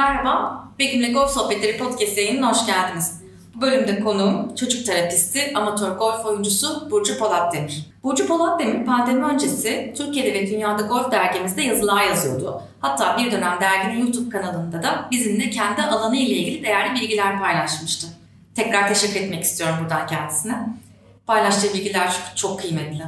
Merhaba, Begüm'le Golf Sohbetleri Podcast yayınına hoş geldiniz. Bu bölümde konuğum çocuk terapisti, amatör golf oyuncusu Burcu Polat Demir. Burcu Polat Demir pandemi öncesi Türkiye'de ve dünyada golf dergimizde yazılar yazıyordu. Hatta bir dönem derginin YouTube kanalında da bizimle kendi alanı ile ilgili değerli bilgiler paylaşmıştı. Tekrar teşekkür etmek istiyorum buradan kendisine. Paylaştığı bilgiler çok kıymetli.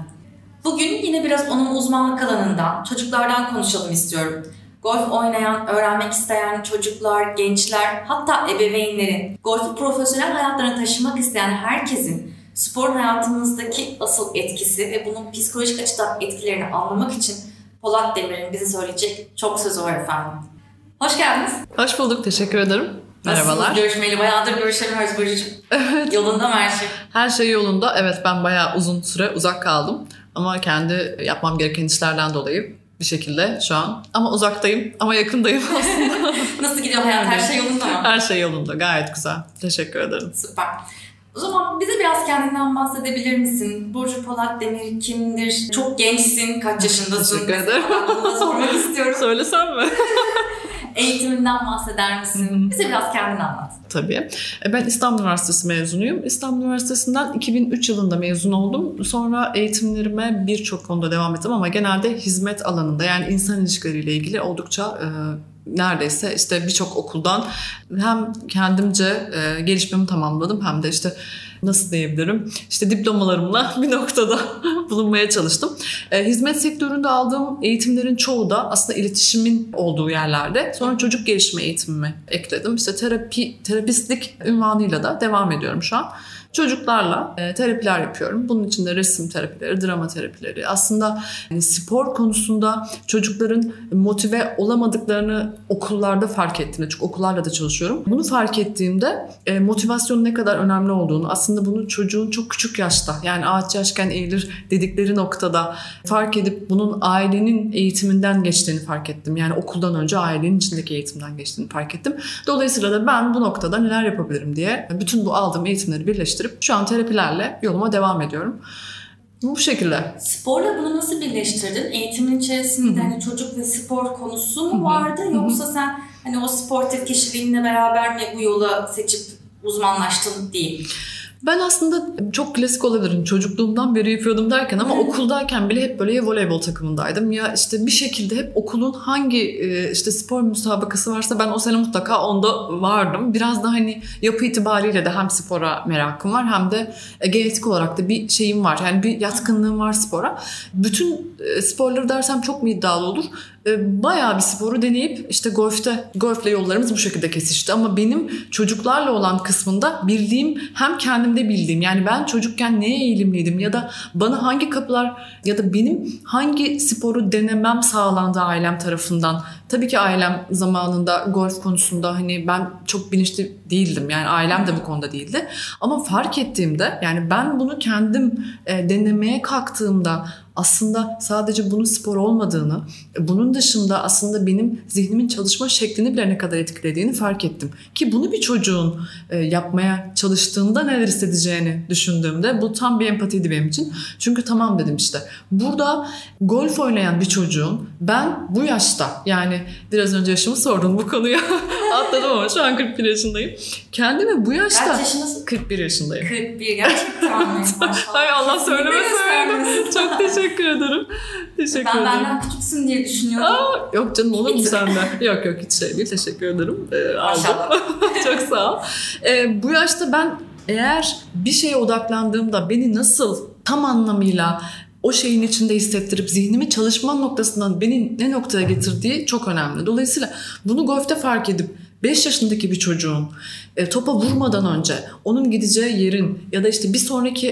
Bugün yine biraz onun uzmanlık alanından, çocuklardan konuşalım istiyorum. Golf oynayan, öğrenmek isteyen çocuklar, gençler, hatta ebeveynlerin, golfü profesyonel hayatlarına taşımak isteyen herkesin sporun hayatımızdaki asıl etkisi ve bunun psikolojik açıdan etkilerini anlamak için Polat Demir'in bize söyleyecek çok sözü var efendim. Hoş geldiniz. Hoş bulduk, teşekkür ederim. Merhabalar. Nasılsınız görüşmeyeli? Bayağıdır görüşemiyoruz Burcu'cum. Evet. Yolunda mı her şey? Her şey yolunda. Evet ben bayağı uzun süre uzak kaldım. Ama kendi yapmam gereken işlerden dolayı bir şekilde şu an. Ama uzaktayım ama yakındayım aslında. Nasıl gidiyor hayat? Her şey yolunda mı? Her şey yolunda. Gayet güzel. Teşekkür ederim. Süper. O zaman bize biraz kendinden bahsedebilir misin? Burcu Polat Demir kimdir? Çok gençsin. Kaç yaşındasın? Teşekkür ederim. Sormak istiyorum. Söylesem mi? Eğitiminden bahseder misin? Bize biraz kendini anlat. Tabii. E, ben İstanbul Üniversitesi mezunuyum. İstanbul Üniversitesi'nden 2003 yılında mezun oldum. Sonra eğitimlerime birçok konuda devam ettim ama genelde hizmet alanında yani insan ilişkileriyle ilgili oldukça e, neredeyse işte birçok okuldan hem kendimce e, gelişmemi tamamladım hem de işte nasıl diyebilirim işte diplomalarımla bir noktada bulunmaya çalıştım. E, hizmet sektöründe aldığım eğitimlerin çoğu da aslında iletişimin olduğu yerlerde. Sonra çocuk gelişme eğitimimi ekledim. İşte terapi terapistlik ünvanıyla da devam ediyorum şu an çocuklarla e, terapiler yapıyorum. Bunun içinde resim terapileri, drama terapileri. Aslında yani spor konusunda çocukların motive olamadıklarını okullarda fark ettiğimde, çünkü okullarla da çalışıyorum. Bunu fark ettiğimde e, motivasyonun ne kadar önemli olduğunu, aslında bunu çocuğun çok küçük yaşta yani ağaç yaşken eğilir dedikleri noktada fark edip bunun ailenin eğitiminden geçtiğini fark ettim. Yani okuldan önce ailenin içindeki eğitimden geçtiğini fark ettim. Dolayısıyla da ben bu noktada neler yapabilirim diye bütün bu aldığım eğitimleri birleştirdim birleştirip şu an terapilerle yoluma devam ediyorum. Bu şekilde. Sporla bunu nasıl birleştirdin? Eğitimin içerisinde hani çocuk ve spor konusu mu vardı yoksa sen hani o sportif kişiliğinle beraber mi bu yola seçip uzmanlaştın değil? Ben aslında çok klasik olabilirim. Çocukluğumdan beri yapıyordum derken ama okuldayken bile hep böyle ya voleybol takımındaydım ya işte bir şekilde hep okulun hangi e, işte spor müsabakası varsa ben o sene mutlaka onda vardım. Biraz da hani yapı itibariyle de hem spora merakım var hem de e, genetik olarak da bir şeyim var. Yani bir yatkınlığım var spora. Bütün e, sporları dersem çok mu iddialı olur? E, bayağı bir sporu deneyip işte golfte golfle yollarımız bu şekilde kesişti ama benim çocuklarla olan kısmında bildiğim hem kendimde bildiğim yani ben çocukken neye eğilimliydim ya da bana hangi kapılar ya da benim hangi sporu denemem sağlandı ailem tarafından. Tabii ki ailem zamanında golf konusunda hani ben çok bilinçli değildim. Yani ailem de bu konuda değildi. Ama fark ettiğimde yani ben bunu kendim e, denemeye kalktığımda aslında sadece bunun spor olmadığını, bunun dışında aslında benim zihnimin çalışma şeklini bile ne kadar etkilediğini fark ettim. Ki bunu bir çocuğun e, yapmaya çalıştığında neler hissedeceğini düşündüğümde bu tam bir empatiydi benim için. Çünkü tamam dedim işte. Burada golf oynayan bir çocuğun ben bu yaşta yani biraz önce yaşımı sordun bu konuya atladım ama şu an 41 yaşındayım. Kendimi bu yaşta... Kaç yaşındasın? 41 yaşındayım. 41 gerçekten? Hay Allah söyleme söyleme. Çok teşekkür ederim. Teşekkür ben ederim. Ben benden küçüksün diye düşünüyordum. Aa, yok canım olur mu senden? yok yok hiç şey değil. Teşekkür ederim. Ee, Maşallah. Çok sağ ol. Ee, bu yaşta ben eğer bir şeye odaklandığımda beni nasıl tam anlamıyla o şeyin içinde hissettirip zihnimi çalışma noktasından beni ne noktaya getirdiği çok önemli. Dolayısıyla bunu golfte fark edip 5 yaşındaki bir çocuğun e, topa vurmadan önce onun gideceği yerin ya da işte bir sonraki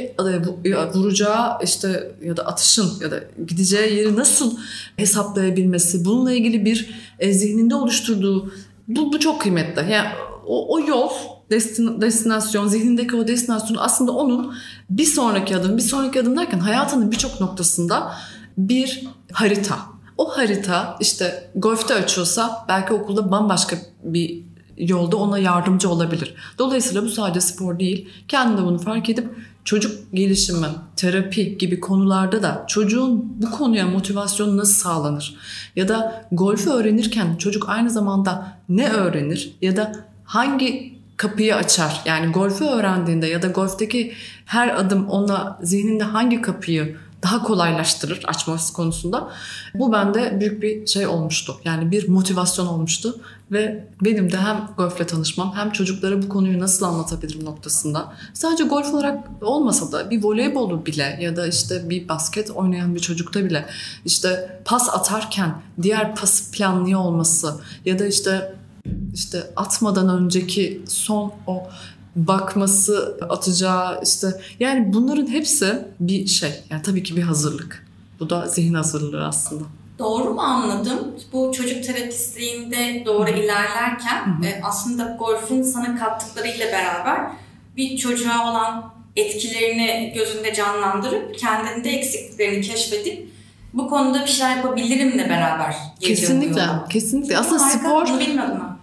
e, vuracağı işte ya da atışın ya da gideceği yeri nasıl hesaplayabilmesi, bununla ilgili bir e, zihninde oluşturduğu bu, bu çok kıymetli. Yani o, o yol destin, destinasyon, zihnindeki o destinasyon aslında onun bir sonraki adım, bir sonraki adım derken hayatının birçok noktasında bir harita. O harita işte golfte açıyorsa belki okulda bambaşka bir yolda ona yardımcı olabilir. Dolayısıyla bu sadece spor değil. Kendi de bunu fark edip çocuk gelişimi, terapi gibi konularda da çocuğun bu konuya motivasyonu nasıl sağlanır? Ya da golfü öğrenirken çocuk aynı zamanda ne öğrenir? Ya da hangi kapıyı açar? Yani golfü öğrendiğinde ya da golfteki her adım ona zihninde hangi kapıyı daha kolaylaştırır açması konusunda. Bu bende büyük bir şey olmuştu. Yani bir motivasyon olmuştu ve benim de hem golfle tanışmam hem çocuklara bu konuyu nasıl anlatabilirim noktasında. Sadece golf olarak olmasa da bir voleybolu bile ya da işte bir basket oynayan bir çocukta bile işte pas atarken diğer pası planlıyor olması ya da işte işte atmadan önceki son o bakması, atacağı işte yani bunların hepsi bir şey. Yani tabii ki bir hazırlık. Bu da zihin hazırlığı aslında. Doğru mu anladım? Bu çocuk terapistliğinde doğru ilerlerken e, aslında golfün sana kattıklarıyla beraber bir çocuğa olan etkilerini gözünde canlandırıp kendinde eksikliklerini keşfedip bu konuda bir şeyler yapabilirimle beraber Kesinlikle, kesinlikle. Aslında Harika, spor...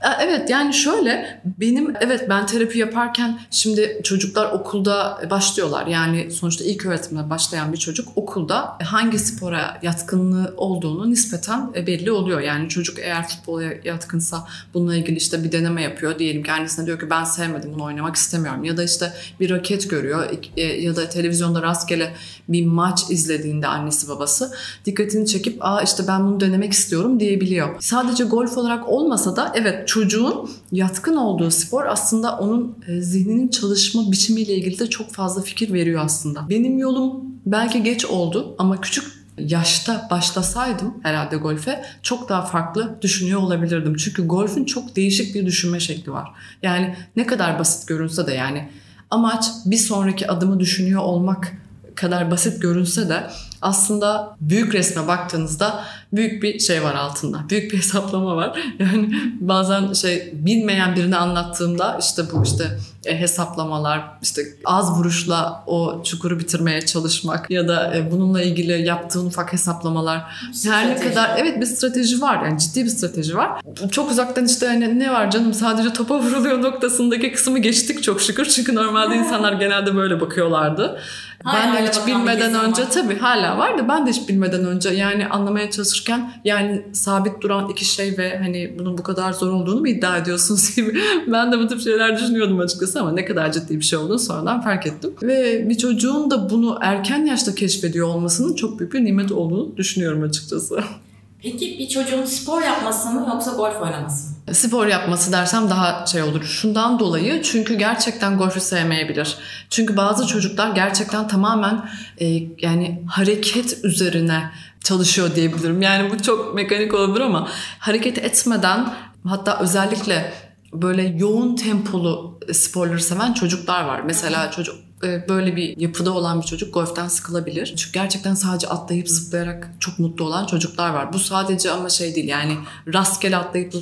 Bilmiyordum Evet yani şöyle benim evet ben terapi yaparken şimdi çocuklar okulda başlıyorlar. Yani sonuçta ilk öğretimde başlayan bir çocuk okulda hangi spora yatkınlığı olduğunu nispeten e, belli oluyor. Yani çocuk eğer futbola yatkınsa bununla ilgili işte bir deneme yapıyor. Diyelim kendisine diyor ki ben sevmedim bunu oynamak istemiyorum. Ya da işte bir raket görüyor e, ya da televizyonda rastgele bir maç izlediğinde annesi babası dikkatini çekip aa işte ben bunu denemek istiyorum diyebiliyor. Sadece golf olarak olmasa da evet çocuğun yatkın olduğu spor aslında onun e, zihninin çalışma biçimiyle ilgili de çok fazla fikir veriyor aslında. Benim yolum belki geç oldu ama küçük yaşta başlasaydım herhalde golfe çok daha farklı düşünüyor olabilirdim. Çünkü golfün çok değişik bir düşünme şekli var. Yani ne kadar basit görünse de yani amaç bir sonraki adımı düşünüyor olmak kadar basit görünse de aslında büyük resme baktığınızda büyük bir şey var altında. Büyük bir hesaplama var. Yani bazen şey bilmeyen birini anlattığımda işte bu işte e, hesaplamalar, işte az vuruşla o çukuru bitirmeye çalışmak ya da e, bununla ilgili yaptığın ufak hesaplamalar. Strateji. Her ne kadar evet bir strateji var. Yani ciddi bir strateji var. Çok uzaktan işte hani ne var canım sadece topa vuruluyor noktasındaki kısmı geçtik çok şükür. Çünkü normalde insanlar genelde böyle bakıyorlardı. Hala ben de hiç bilmeden önce var. tabii hala var da ben de hiç bilmeden önce yani anlamaya çalışırken yani sabit duran iki şey ve hani bunun bu kadar zor olduğunu mu iddia ediyorsunuz gibi ben de bu tip şeyler düşünüyordum açıkçası ama ne kadar ciddi bir şey olduğunu sonradan fark ettim. Ve bir çocuğun da bunu erken yaşta keşfediyor olmasının çok büyük bir nimet olduğunu düşünüyorum açıkçası. Peki bir çocuğun spor yapması mı yoksa golf oynaması mı? Spor yapması dersem daha şey olur. Şundan dolayı çünkü gerçekten golfü sevmeyebilir. Çünkü bazı çocuklar gerçekten tamamen e, yani hareket üzerine çalışıyor diyebilirim. Yani bu çok mekanik olabilir ama hareket etmeden hatta özellikle böyle yoğun tempolu sporları seven çocuklar var. Mesela çocuk böyle bir yapıda olan bir çocuk golften sıkılabilir. Çünkü gerçekten sadece atlayıp zıplayarak çok mutlu olan çocuklar var. Bu sadece ama şey değil yani rastgele atlayıp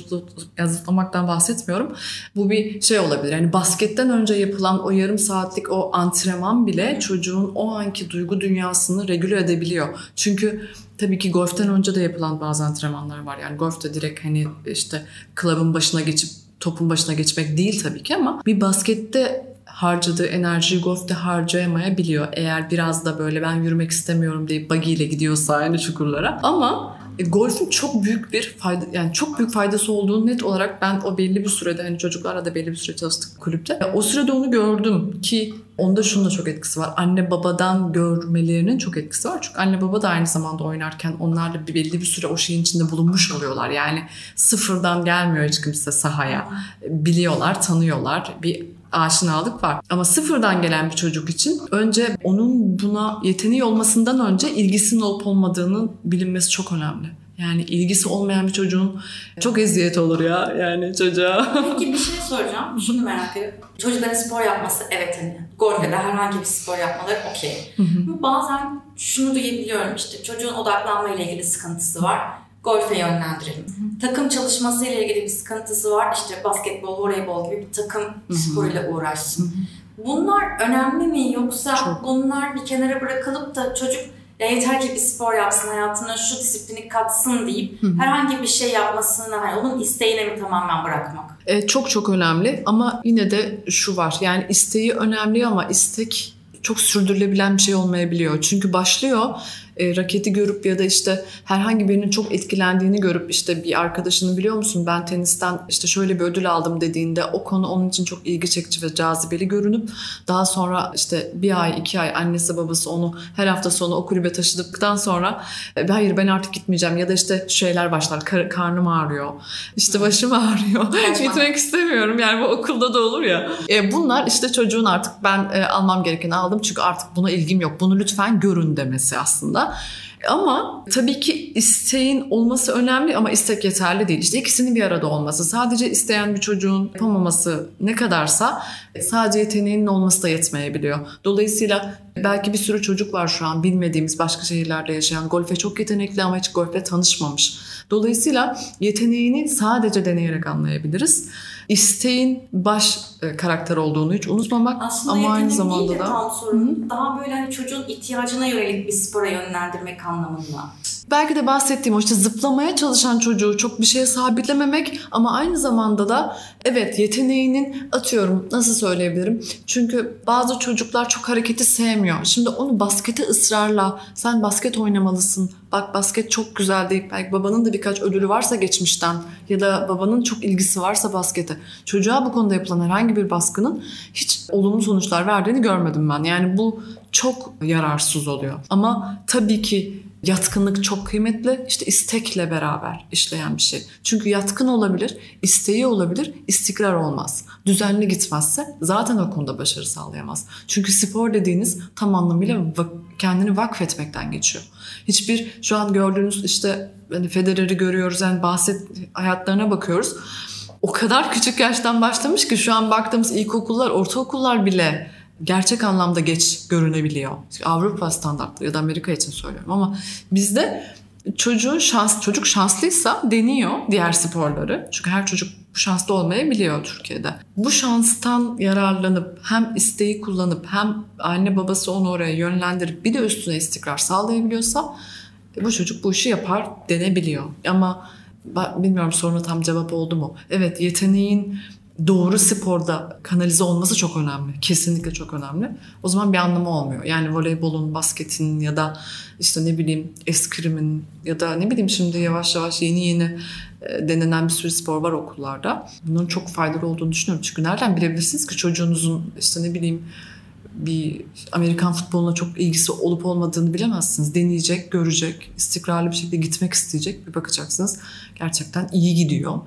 zıplamaktan bahsetmiyorum. Bu bir şey olabilir. Yani basketten önce yapılan o yarım saatlik o antrenman bile çocuğun o anki duygu dünyasını regüle edebiliyor. Çünkü Tabii ki golften önce de yapılan bazı antrenmanlar var. Yani golfte direkt hani işte klubun başına geçip topun başına geçmek değil tabii ki ama bir baskette harcadığı enerjiyi golfte harcayamayabiliyor. Eğer biraz da böyle ben yürümek istemiyorum deyip buggy ile gidiyorsa aynı çukurlara. Ama e, golfün çok büyük bir fayda yani çok büyük faydası olduğunu net olarak ben o belli bir sürede hani çocuklarla da belli bir süre çalıştık kulüpte. E, o sürede onu gördüm ki onda şunun da çok etkisi var. Anne babadan görmelerinin çok etkisi var. Çünkü anne baba da aynı zamanda oynarken onlarla bir belli bir süre o şeyin içinde bulunmuş oluyorlar. Yani sıfırdan gelmiyor hiç kimse sahaya. Biliyorlar, tanıyorlar. Bir aşinalık var. Ama sıfırdan gelen bir çocuk için önce onun buna yeteneği olmasından önce ilgisinin olup olmadığının bilinmesi çok önemli. Yani ilgisi olmayan bir çocuğun çok eziyet olur ya yani çocuğa. Peki bir şey soracağım. Şunu merak ediyorum. Çocukların spor yapması evet hani golf ya da herhangi bir spor yapmaları okey. Bazen şunu duyabiliyorum işte çocuğun odaklanma ile ilgili sıkıntısı var golfe yönlendirelim. Hı-hı. Takım çalışması ile ilgili bir sıkıntısı var. İşte basketbol, voleybol gibi bir takım Hı-hı. sporuyla uğraşsın. Hı-hı. Bunlar önemli mi yoksa Çok. bunlar bir kenara bırakılıp da çocuk Ya yeter ki bir spor yapsın hayatına şu disiplini katsın deyip Hı. herhangi bir şey yapmasını hani onun isteğine mi tamamen bırakmak? E, çok çok önemli ama yine de şu var yani isteği önemli ama istek çok sürdürülebilen bir şey olmayabiliyor. Çünkü başlıyor e, raketi görüp ya da işte herhangi birinin çok etkilendiğini görüp işte bir arkadaşını biliyor musun ben tenisten işte şöyle bir ödül aldım dediğinde o konu onun için çok ilgi çekici ve cazibeli görünüp daha sonra işte bir ay iki ay annesi babası onu her hafta sonu o kulübe taşıdıktan sonra e, hayır ben artık gitmeyeceğim ya da işte şeyler başlar kar, karnım ağrıyor işte başım ağrıyor gitmek istemiyorum. Yani bu okulda da olur ya. E, bunlar işte çocuğun artık ben e, almam gerekeni aldım çünkü artık buna ilgim yok bunu lütfen görün demesi aslında ama tabii ki isteğin olması önemli ama istek yeterli değil. İşte ikisinin bir arada olması. Sadece isteyen bir çocuğun yapamaması ne kadarsa sadece yeteneğinin olması da yetmeyebiliyor. Dolayısıyla belki bir sürü çocuk var şu an bilmediğimiz başka şehirlerde yaşayan golfe çok yetenekli ama hiç golfe tanışmamış. Dolayısıyla yeteneğini sadece deneyerek anlayabiliriz isteğin baş e, karakter olduğunu hiç unutmamak Aslında ama aynı zamanda da tam sorun. Hı-hı. Daha böyle hani çocuğun ihtiyacına yönelik bir spora yönlendirmek anlamında. Belki de bahsettiğim o işte zıplamaya çalışan çocuğu çok bir şeye sabitlememek ama aynı zamanda da evet yeteneğinin atıyorum nasıl söyleyebilirim? Çünkü bazı çocuklar çok hareketi sevmiyor. Şimdi onu baskete ısrarla sen basket oynamalısın. Bak basket çok güzel deyip belki babanın da birkaç ödülü varsa geçmişten ya da babanın çok ilgisi varsa baskete. Çocuğa bu konuda yapılan herhangi bir baskının hiç olumlu sonuçlar verdiğini görmedim ben. Yani bu çok yararsız oluyor. Ama tabii ki yatkınlık çok kıymetli. İşte istekle beraber işleyen bir şey. Çünkü yatkın olabilir, isteği olabilir, istikrar olmaz. Düzenli gitmezse zaten o konuda başarı sağlayamaz. Çünkü spor dediğiniz tam anlamıyla kendini vakfetmekten geçiyor. Hiçbir şu an gördüğünüz işte hani Federer'i görüyoruz yani bahset hayatlarına bakıyoruz. O kadar küçük yaştan başlamış ki şu an baktığımız ilkokullar, ortaokullar bile gerçek anlamda geç görünebiliyor. Avrupa standartları ya da Amerika için söylüyorum ama bizde çocuğun şans çocuk şanslıysa deniyor diğer sporları. Çünkü her çocuk şanslı olmayabiliyor Türkiye'de. Bu şanstan yararlanıp hem isteği kullanıp hem anne babası onu oraya yönlendirip bir de üstüne istikrar sağlayabiliyorsa bu çocuk bu işi yapar denebiliyor. Ama bilmiyorum soruna tam cevap oldu mu? Evet yeteneğin doğru sporda kanalize olması çok önemli. Kesinlikle çok önemli. O zaman bir anlamı olmuyor. Yani voleybolun, basketin ya da işte ne bileyim eskrimin ya da ne bileyim şimdi yavaş yavaş yeni yeni e, denenen bir sürü spor var okullarda. Bunun çok faydalı olduğunu düşünüyorum. Çünkü nereden bilebilirsiniz ki çocuğunuzun işte ne bileyim bir Amerikan futboluna çok ilgisi olup olmadığını bilemezsiniz. Deneyecek, görecek, istikrarlı bir şekilde gitmek isteyecek bir bakacaksınız. Gerçekten iyi gidiyor.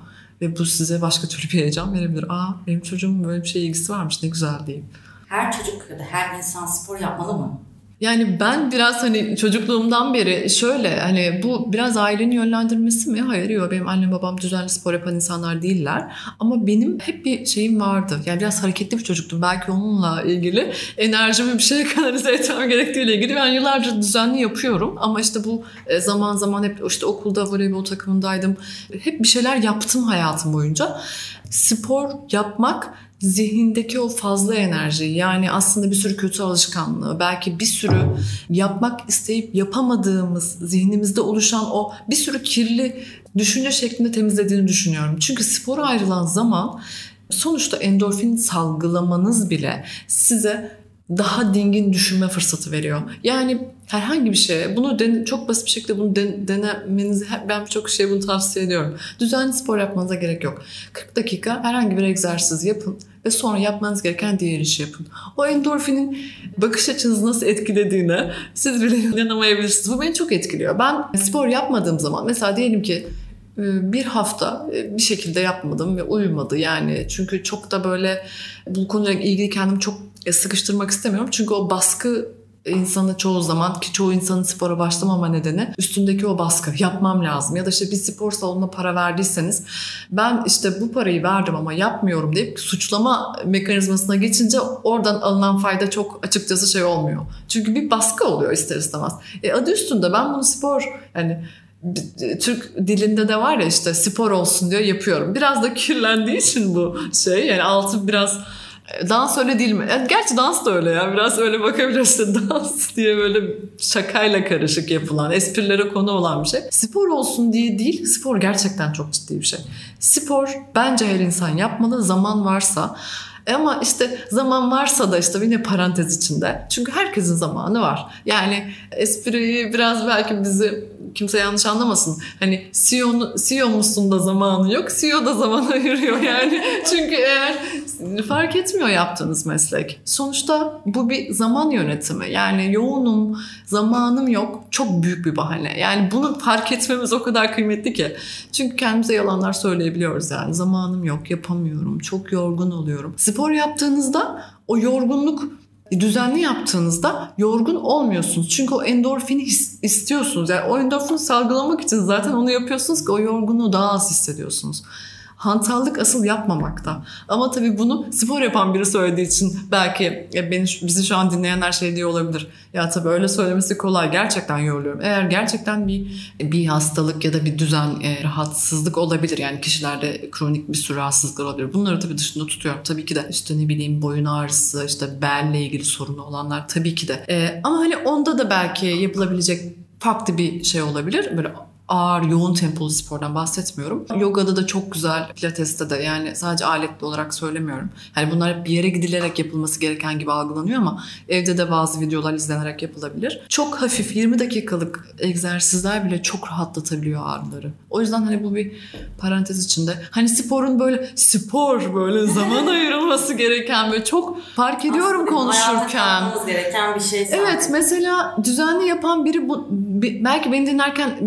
Ve bu size başka türlü bir heyecan verebilir. Aa benim çocuğum böyle bir şeye ilgisi varmış ne güzel diyeyim. Her çocuk ya da her insan spor yapmalı mı? Yani ben biraz hani çocukluğumdan beri şöyle hani bu biraz ailenin yönlendirmesi mi? Hayır yok benim annem babam düzenli spor yapan insanlar değiller. Ama benim hep bir şeyim vardı. Yani biraz hareketli bir çocuktum. Belki onunla ilgili enerjimi bir şeye kanalize etmem gerektiğiyle ilgili ben yıllardır düzenli yapıyorum. Ama işte bu e, zaman zaman hep işte okulda voleybol takımındaydım. Hep bir şeyler yaptım hayatım boyunca. Spor yapmak zihindeki o fazla enerji yani aslında bir sürü kötü alışkanlığı belki bir sürü yapmak isteyip yapamadığımız zihnimizde oluşan o bir sürü kirli düşünce şeklinde temizlediğini düşünüyorum. Çünkü spora ayrılan zaman sonuçta endorfin salgılamanız bile size daha dingin düşünme fırsatı veriyor. Yani herhangi bir şeye bunu den, çok basit bir şekilde bunu den, denemenizi ben çok şey bunu tavsiye ediyorum. Düzenli spor yapmanıza gerek yok. 40 dakika herhangi bir egzersiz yapın ve sonra yapmanız gereken diğer işi yapın. O endorfinin bakış açınızı nasıl etkilediğine siz bile inanamayabilirsiniz. Bu beni çok etkiliyor. Ben spor yapmadığım zaman mesela diyelim ki e, bir hafta e, bir şekilde yapmadım ve uyumadı yani çünkü çok da böyle bu konuyla ilgili kendimi çok sıkıştırmak istemiyorum çünkü o baskı insanı çoğu zaman ki çoğu insanın spora başlamama nedeni üstündeki o baskı yapmam lazım ya da işte bir spor salonuna para verdiyseniz ben işte bu parayı verdim ama yapmıyorum deyip suçlama mekanizmasına geçince oradan alınan fayda çok açıkçası şey olmuyor. Çünkü bir baskı oluyor ister istemez. E adı üstünde ben bunu spor yani Türk dilinde de var ya işte spor olsun diyor yapıyorum. Biraz da kirlendiği için bu şey yani altı biraz Dans öyle değil mi? Gerçi dans da öyle ya. Biraz öyle bakabilirsin. Dans diye böyle şakayla karışık yapılan, esprilere konu olan bir şey. Spor olsun diye değil, spor gerçekten çok ciddi bir şey. Spor bence her insan yapmalı. Zaman varsa ama işte zaman varsa da işte yine parantez içinde. Çünkü herkesin zamanı var. Yani espriyi biraz belki bizi kimse yanlış anlamasın. Hani CEO, CEO musun da zamanı yok. CEO da zaman ayırıyor yani. Çünkü eğer fark etmiyor yaptığınız meslek. Sonuçta bu bir zaman yönetimi. Yani yoğunum, zamanım yok. Çok büyük bir bahane. Yani bunu fark etmemiz o kadar kıymetli ki. Çünkü kendimize yalanlar söyleyebiliyoruz yani. Zamanım yok, yapamıyorum, çok yorgun oluyorum. Spor yaptığınızda o yorgunluk düzenli yaptığınızda yorgun olmuyorsunuz. Çünkü o endorfini his, istiyorsunuz. Yani o endorfini salgılamak için zaten onu yapıyorsunuz ki o yorgunluğu daha az hissediyorsunuz hantallık asıl yapmamakta. Ama tabii bunu spor yapan biri söylediği için belki beni, bizi şu an dinleyenler şey diyor olabilir. Ya tabii öyle söylemesi kolay. Gerçekten yoruluyorum. Eğer gerçekten bir bir hastalık ya da bir düzen e, rahatsızlık olabilir. Yani kişilerde kronik bir sürü rahatsızlıklar olabilir. Bunları tabii dışında tutuyorum. Tabii ki de işte ne bileyim boyun ağrısı, işte belle ilgili sorunu olanlar tabii ki de. E, ama hani onda da belki yapılabilecek farklı bir şey olabilir. Böyle ağır, yoğun tempolu spordan bahsetmiyorum. Yogada da çok güzel, pilateste de yani sadece aletli olarak söylemiyorum. Yani bunlar hep bir yere gidilerek yapılması gereken gibi algılanıyor ama evde de bazı videolar izlenerek yapılabilir. Çok hafif 20 dakikalık egzersizler bile çok rahatlatabiliyor ağrıları. O yüzden hani bu bir parantez içinde. Hani sporun böyle spor böyle zaman ayırılması gereken böyle çok fark ediyorum Aslında konuşurken. gereken bir şey. Evet mesela düzenli yapan biri bu belki beni dinlerken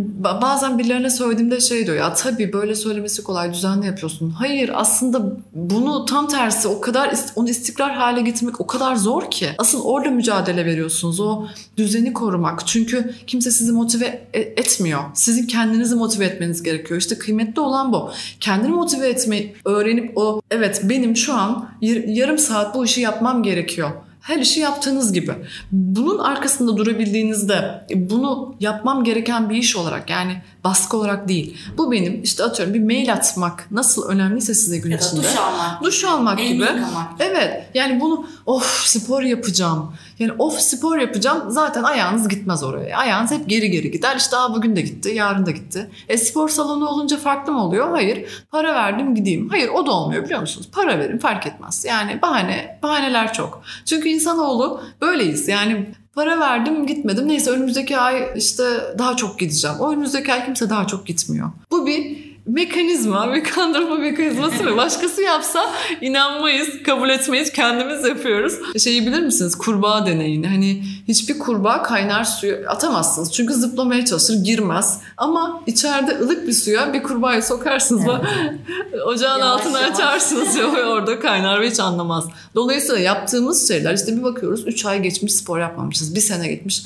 bazen birilerine söylediğimde şey diyor ya tabii böyle söylemesi kolay düzenli yapıyorsun. Hayır aslında bunu tam tersi o kadar onu istikrar hale getirmek o kadar zor ki. Asıl orada mücadele veriyorsunuz o düzeni korumak. Çünkü kimse sizi motive e, etmiyor. Sizin kendinizi motive etmeniz gerekiyor. İşte kıymetli olan bu. Kendini motive etmeyi öğrenip o evet benim şu an yarım saat bu işi yapmam gerekiyor her işi yaptığınız gibi. Bunun arkasında durabildiğinizde bunu yapmam gereken bir iş olarak yani baskı olarak değil. Bu benim işte atıyorum bir mail atmak nasıl önemliyse size gün ya içinde. duş almak. Duş almak gibi. yıkamak. Evet yani bunu of spor yapacağım. Yani of spor yapacağım zaten ayağınız gitmez oraya. Ayağınız hep geri geri gider. İşte Aa, bugün de gitti yarın da gitti. E spor salonu olunca farklı mı oluyor? Hayır. Para verdim gideyim. Hayır o da olmuyor biliyor musunuz? Para verin fark etmez. Yani bahane bahaneler çok. Çünkü insanoğlu böyleyiz. Yani Para verdim gitmedim. Neyse önümüzdeki ay işte daha çok gideceğim. O önümüzdeki ay kimse daha çok gitmiyor. Bu bir mekanizma, bir kandırma mekanizması mı? Başkası yapsa inanmayız, kabul etmeyiz, kendimiz yapıyoruz. Şeyi bilir misiniz? Kurbağa deneyini. Hani hiçbir kurbağa kaynar suyu atamazsınız. Çünkü zıplamaya çalışır, girmez. Ama içeride ılık bir suya bir kurbağayı sokarsınız. Ocağın Yavaş altını yavaş. açarsınız ya orada kaynar ve hiç anlamaz. Dolayısıyla yaptığımız şeyler işte bir bakıyoruz 3 ay geçmiş spor yapmamışız. Bir sene gitmiş.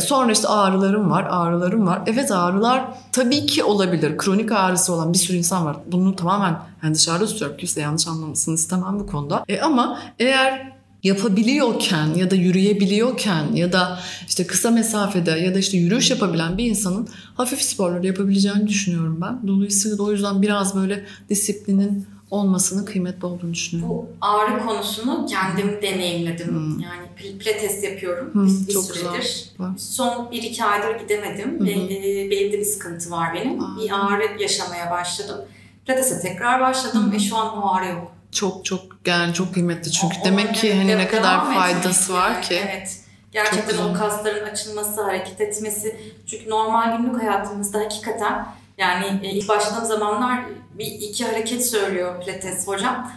Sonra işte ağrılarım var, ağrılarım var. Evet ağrılar tabii ki olabilir. Kronik ağrısı olan bir sürü insan var. Bunu tamamen yani dışarıda tutuyorum. Kimse yanlış anlamasını istemem bu konuda. E ama eğer yapabiliyorken ya da yürüyebiliyorken ya da işte kısa mesafede ya da işte yürüyüş yapabilen bir insanın hafif sporları yapabileceğini düşünüyorum ben. Dolayısıyla da o yüzden biraz böyle disiplinin olmasının kıymetli olduğunu düşünüyorum. Bu ağrı konusunu kendim deneyimledim. Yani pil- pilates yapıyorum Hmm, bir, çok süredir. güzel. Son 1-2 aydır gidemedim. Hı hı. Be- e, belimde bir sıkıntı var benim. Aa. Bir ağrı yaşamaya başladım. Pilates'e tekrar başladım hı. ve şu an o ağrı yok. Çok çok yani çok kıymetli çünkü O- demek ki hani ne kadar faydası var yani, ki. Evet. Gerçekten o kasların açılması, hareket etmesi. Çünkü normal günlük hayatımızda hakikaten yani e, ilk başladığım zamanlar bir iki hareket söylüyor Pilates hocam.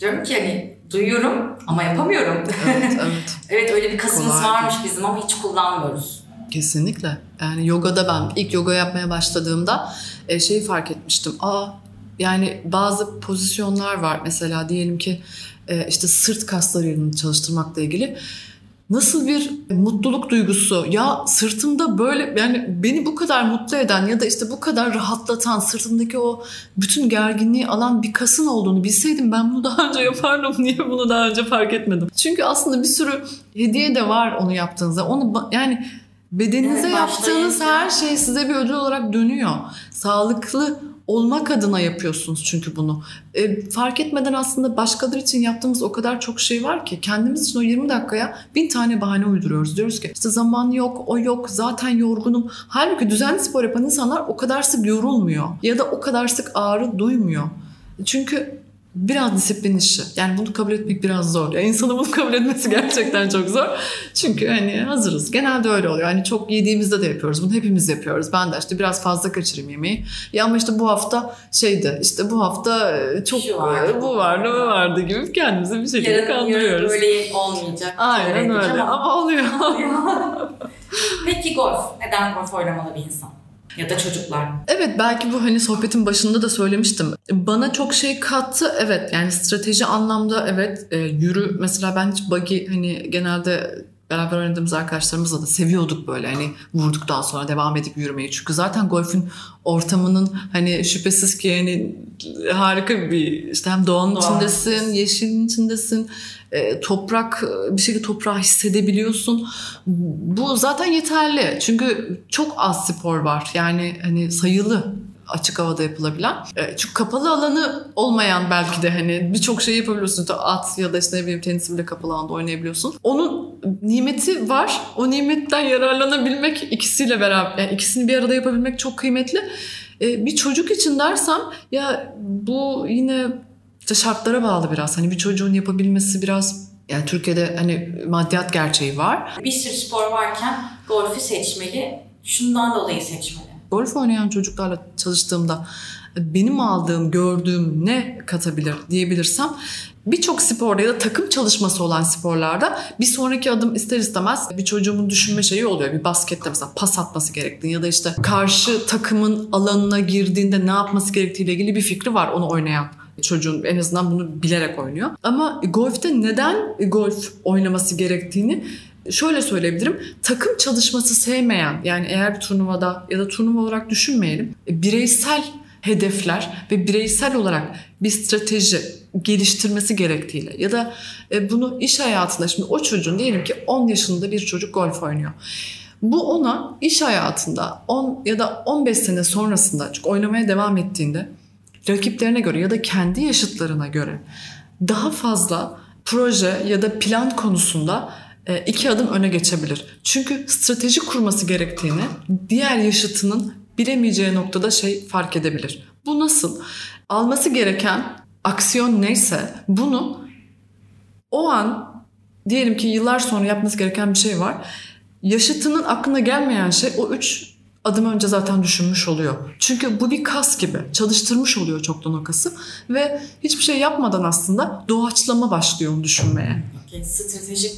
Diyorum ki hani duyuyorum ama yapamıyorum. Evet evet evet öyle bir kasımız Kolay varmış bizim ama hiç kullanmıyoruz. kesinlikle. Yani yogada ben ilk yoga yapmaya başladığımda e, şeyi fark etmiştim. Aa yani bazı pozisyonlar var mesela diyelim ki e, işte sırt kaslarını çalıştırmakla ilgili nasıl bir mutluluk duygusu? Ya sırtımda böyle yani beni bu kadar mutlu eden ya da işte bu kadar rahatlatan sırtımdaki o bütün gerginliği alan bir kasın olduğunu bilseydim ben bunu daha önce yapardım. Niye bunu daha önce fark etmedim? Çünkü aslında bir sürü hediye de var onu yaptığınızda. Onu yani Bedeninize Evet, yaptığınız her şey size bir ödül olarak dönüyor. Sağlıklı olmak adına yapıyorsunuz çünkü bunu. E, fark etmeden aslında başkaları için yaptığımız o kadar çok şey var ki kendimiz için o 20 dakikaya bin tane bahane uyduruyoruz. Diyoruz ki işte zaman yok, o yok, zaten yorgunum. Halbuki düzenli spor yapan insanlar o kadar sık yorulmuyor ya da o kadar sık ağrı duymuyor. Çünkü biraz disiplin işi. Yani bunu kabul etmek biraz zor. Yani insanın bunu kabul etmesi gerçekten çok zor. Çünkü hani hazırız. Genelde öyle oluyor. Hani çok yediğimizde de yapıyoruz. Bunu hepimiz yapıyoruz. Ben de işte biraz fazla kaçırayım yemeği. Ya ama işte bu hafta şeydi. işte bu hafta e, çok Şu vardı, bu vardı, bu vardı gibi kendimizi bir şekilde Yarın, yarın kandırıyoruz. böyle olmayacak. Aynen öyle. ama- Ama oluyor. Peki golf. Neden golf oynamalı bir insan? Ya da çocuklar. Evet belki bu hani sohbetin başında da söylemiştim. Bana çok şey kattı. Evet yani strateji anlamda evet e, yürü mesela ben hiç buggy hani genelde beraber oynadığımız arkadaşlarımızla da seviyorduk böyle hani vurduktan sonra devam edip yürümeyi. Çünkü zaten golfün ortamının hani şüphesiz ki yani harika bir işte hem doğanın Doğal. içindesin, yeşilin içindesin, e, toprak bir şekilde toprağı hissedebiliyorsun. Bu zaten yeterli. Çünkü çok az spor var. Yani hani sayılı açık havada yapılabilen. E, Çünkü kapalı alanı olmayan belki de hani birçok şey yapabiliyorsun. At ya da işte ne bileyim tenis bile kapalı alanda oynayabiliyorsun. Onun nimeti var. O nimetten yararlanabilmek ikisiyle beraber yani ikisini bir arada yapabilmek çok kıymetli. E, Bir çocuk için dersem ya bu yine işte şartlara bağlı biraz. Hani bir çocuğun yapabilmesi biraz yani Türkiye'de hani maddiyat gerçeği var. Bir sürü spor varken golfü seçmeli. Şundan dolayı seçmeli. Golf oynayan çocuklarla çalıştığımda benim aldığım, gördüğüm ne katabilir diyebilirsem birçok sporda ya da takım çalışması olan sporlarda bir sonraki adım ister istemez bir çocuğumun düşünme şeyi oluyor. Bir baskette mesela pas atması gerektiğini ya da işte karşı takımın alanına girdiğinde ne yapması gerektiğiyle ilgili bir fikri var onu oynayan çocuğun en azından bunu bilerek oynuyor. Ama golfte neden golf oynaması gerektiğini şöyle söyleyebilirim. Takım çalışması sevmeyen yani eğer bir turnuvada ya da turnuva olarak düşünmeyelim. Bireysel hedefler ve bireysel olarak bir strateji geliştirmesi gerektiğiyle ya da e, bunu iş hayatında şimdi o çocuğun diyelim ki 10 yaşında bir çocuk golf oynuyor. Bu ona iş hayatında 10 ya da 15 sene sonrasında çünkü oynamaya devam ettiğinde rakiplerine göre ya da kendi yaşıtlarına göre daha fazla proje ya da plan konusunda e, iki adım öne geçebilir. Çünkü strateji kurması gerektiğini diğer yaşıtının bilemeyeceği noktada şey fark edebilir. Bu nasıl? Alması gereken aksiyon neyse bunu o an diyelim ki yıllar sonra yapması gereken bir şey var. Yaşıtının aklına gelmeyen şey o üç adım önce zaten düşünmüş oluyor. Çünkü bu bir kas gibi. Çalıştırmış oluyor çoktan o kası. Ve hiçbir şey yapmadan aslında doğaçlama başlıyor onu düşünmeye. Okay, strateji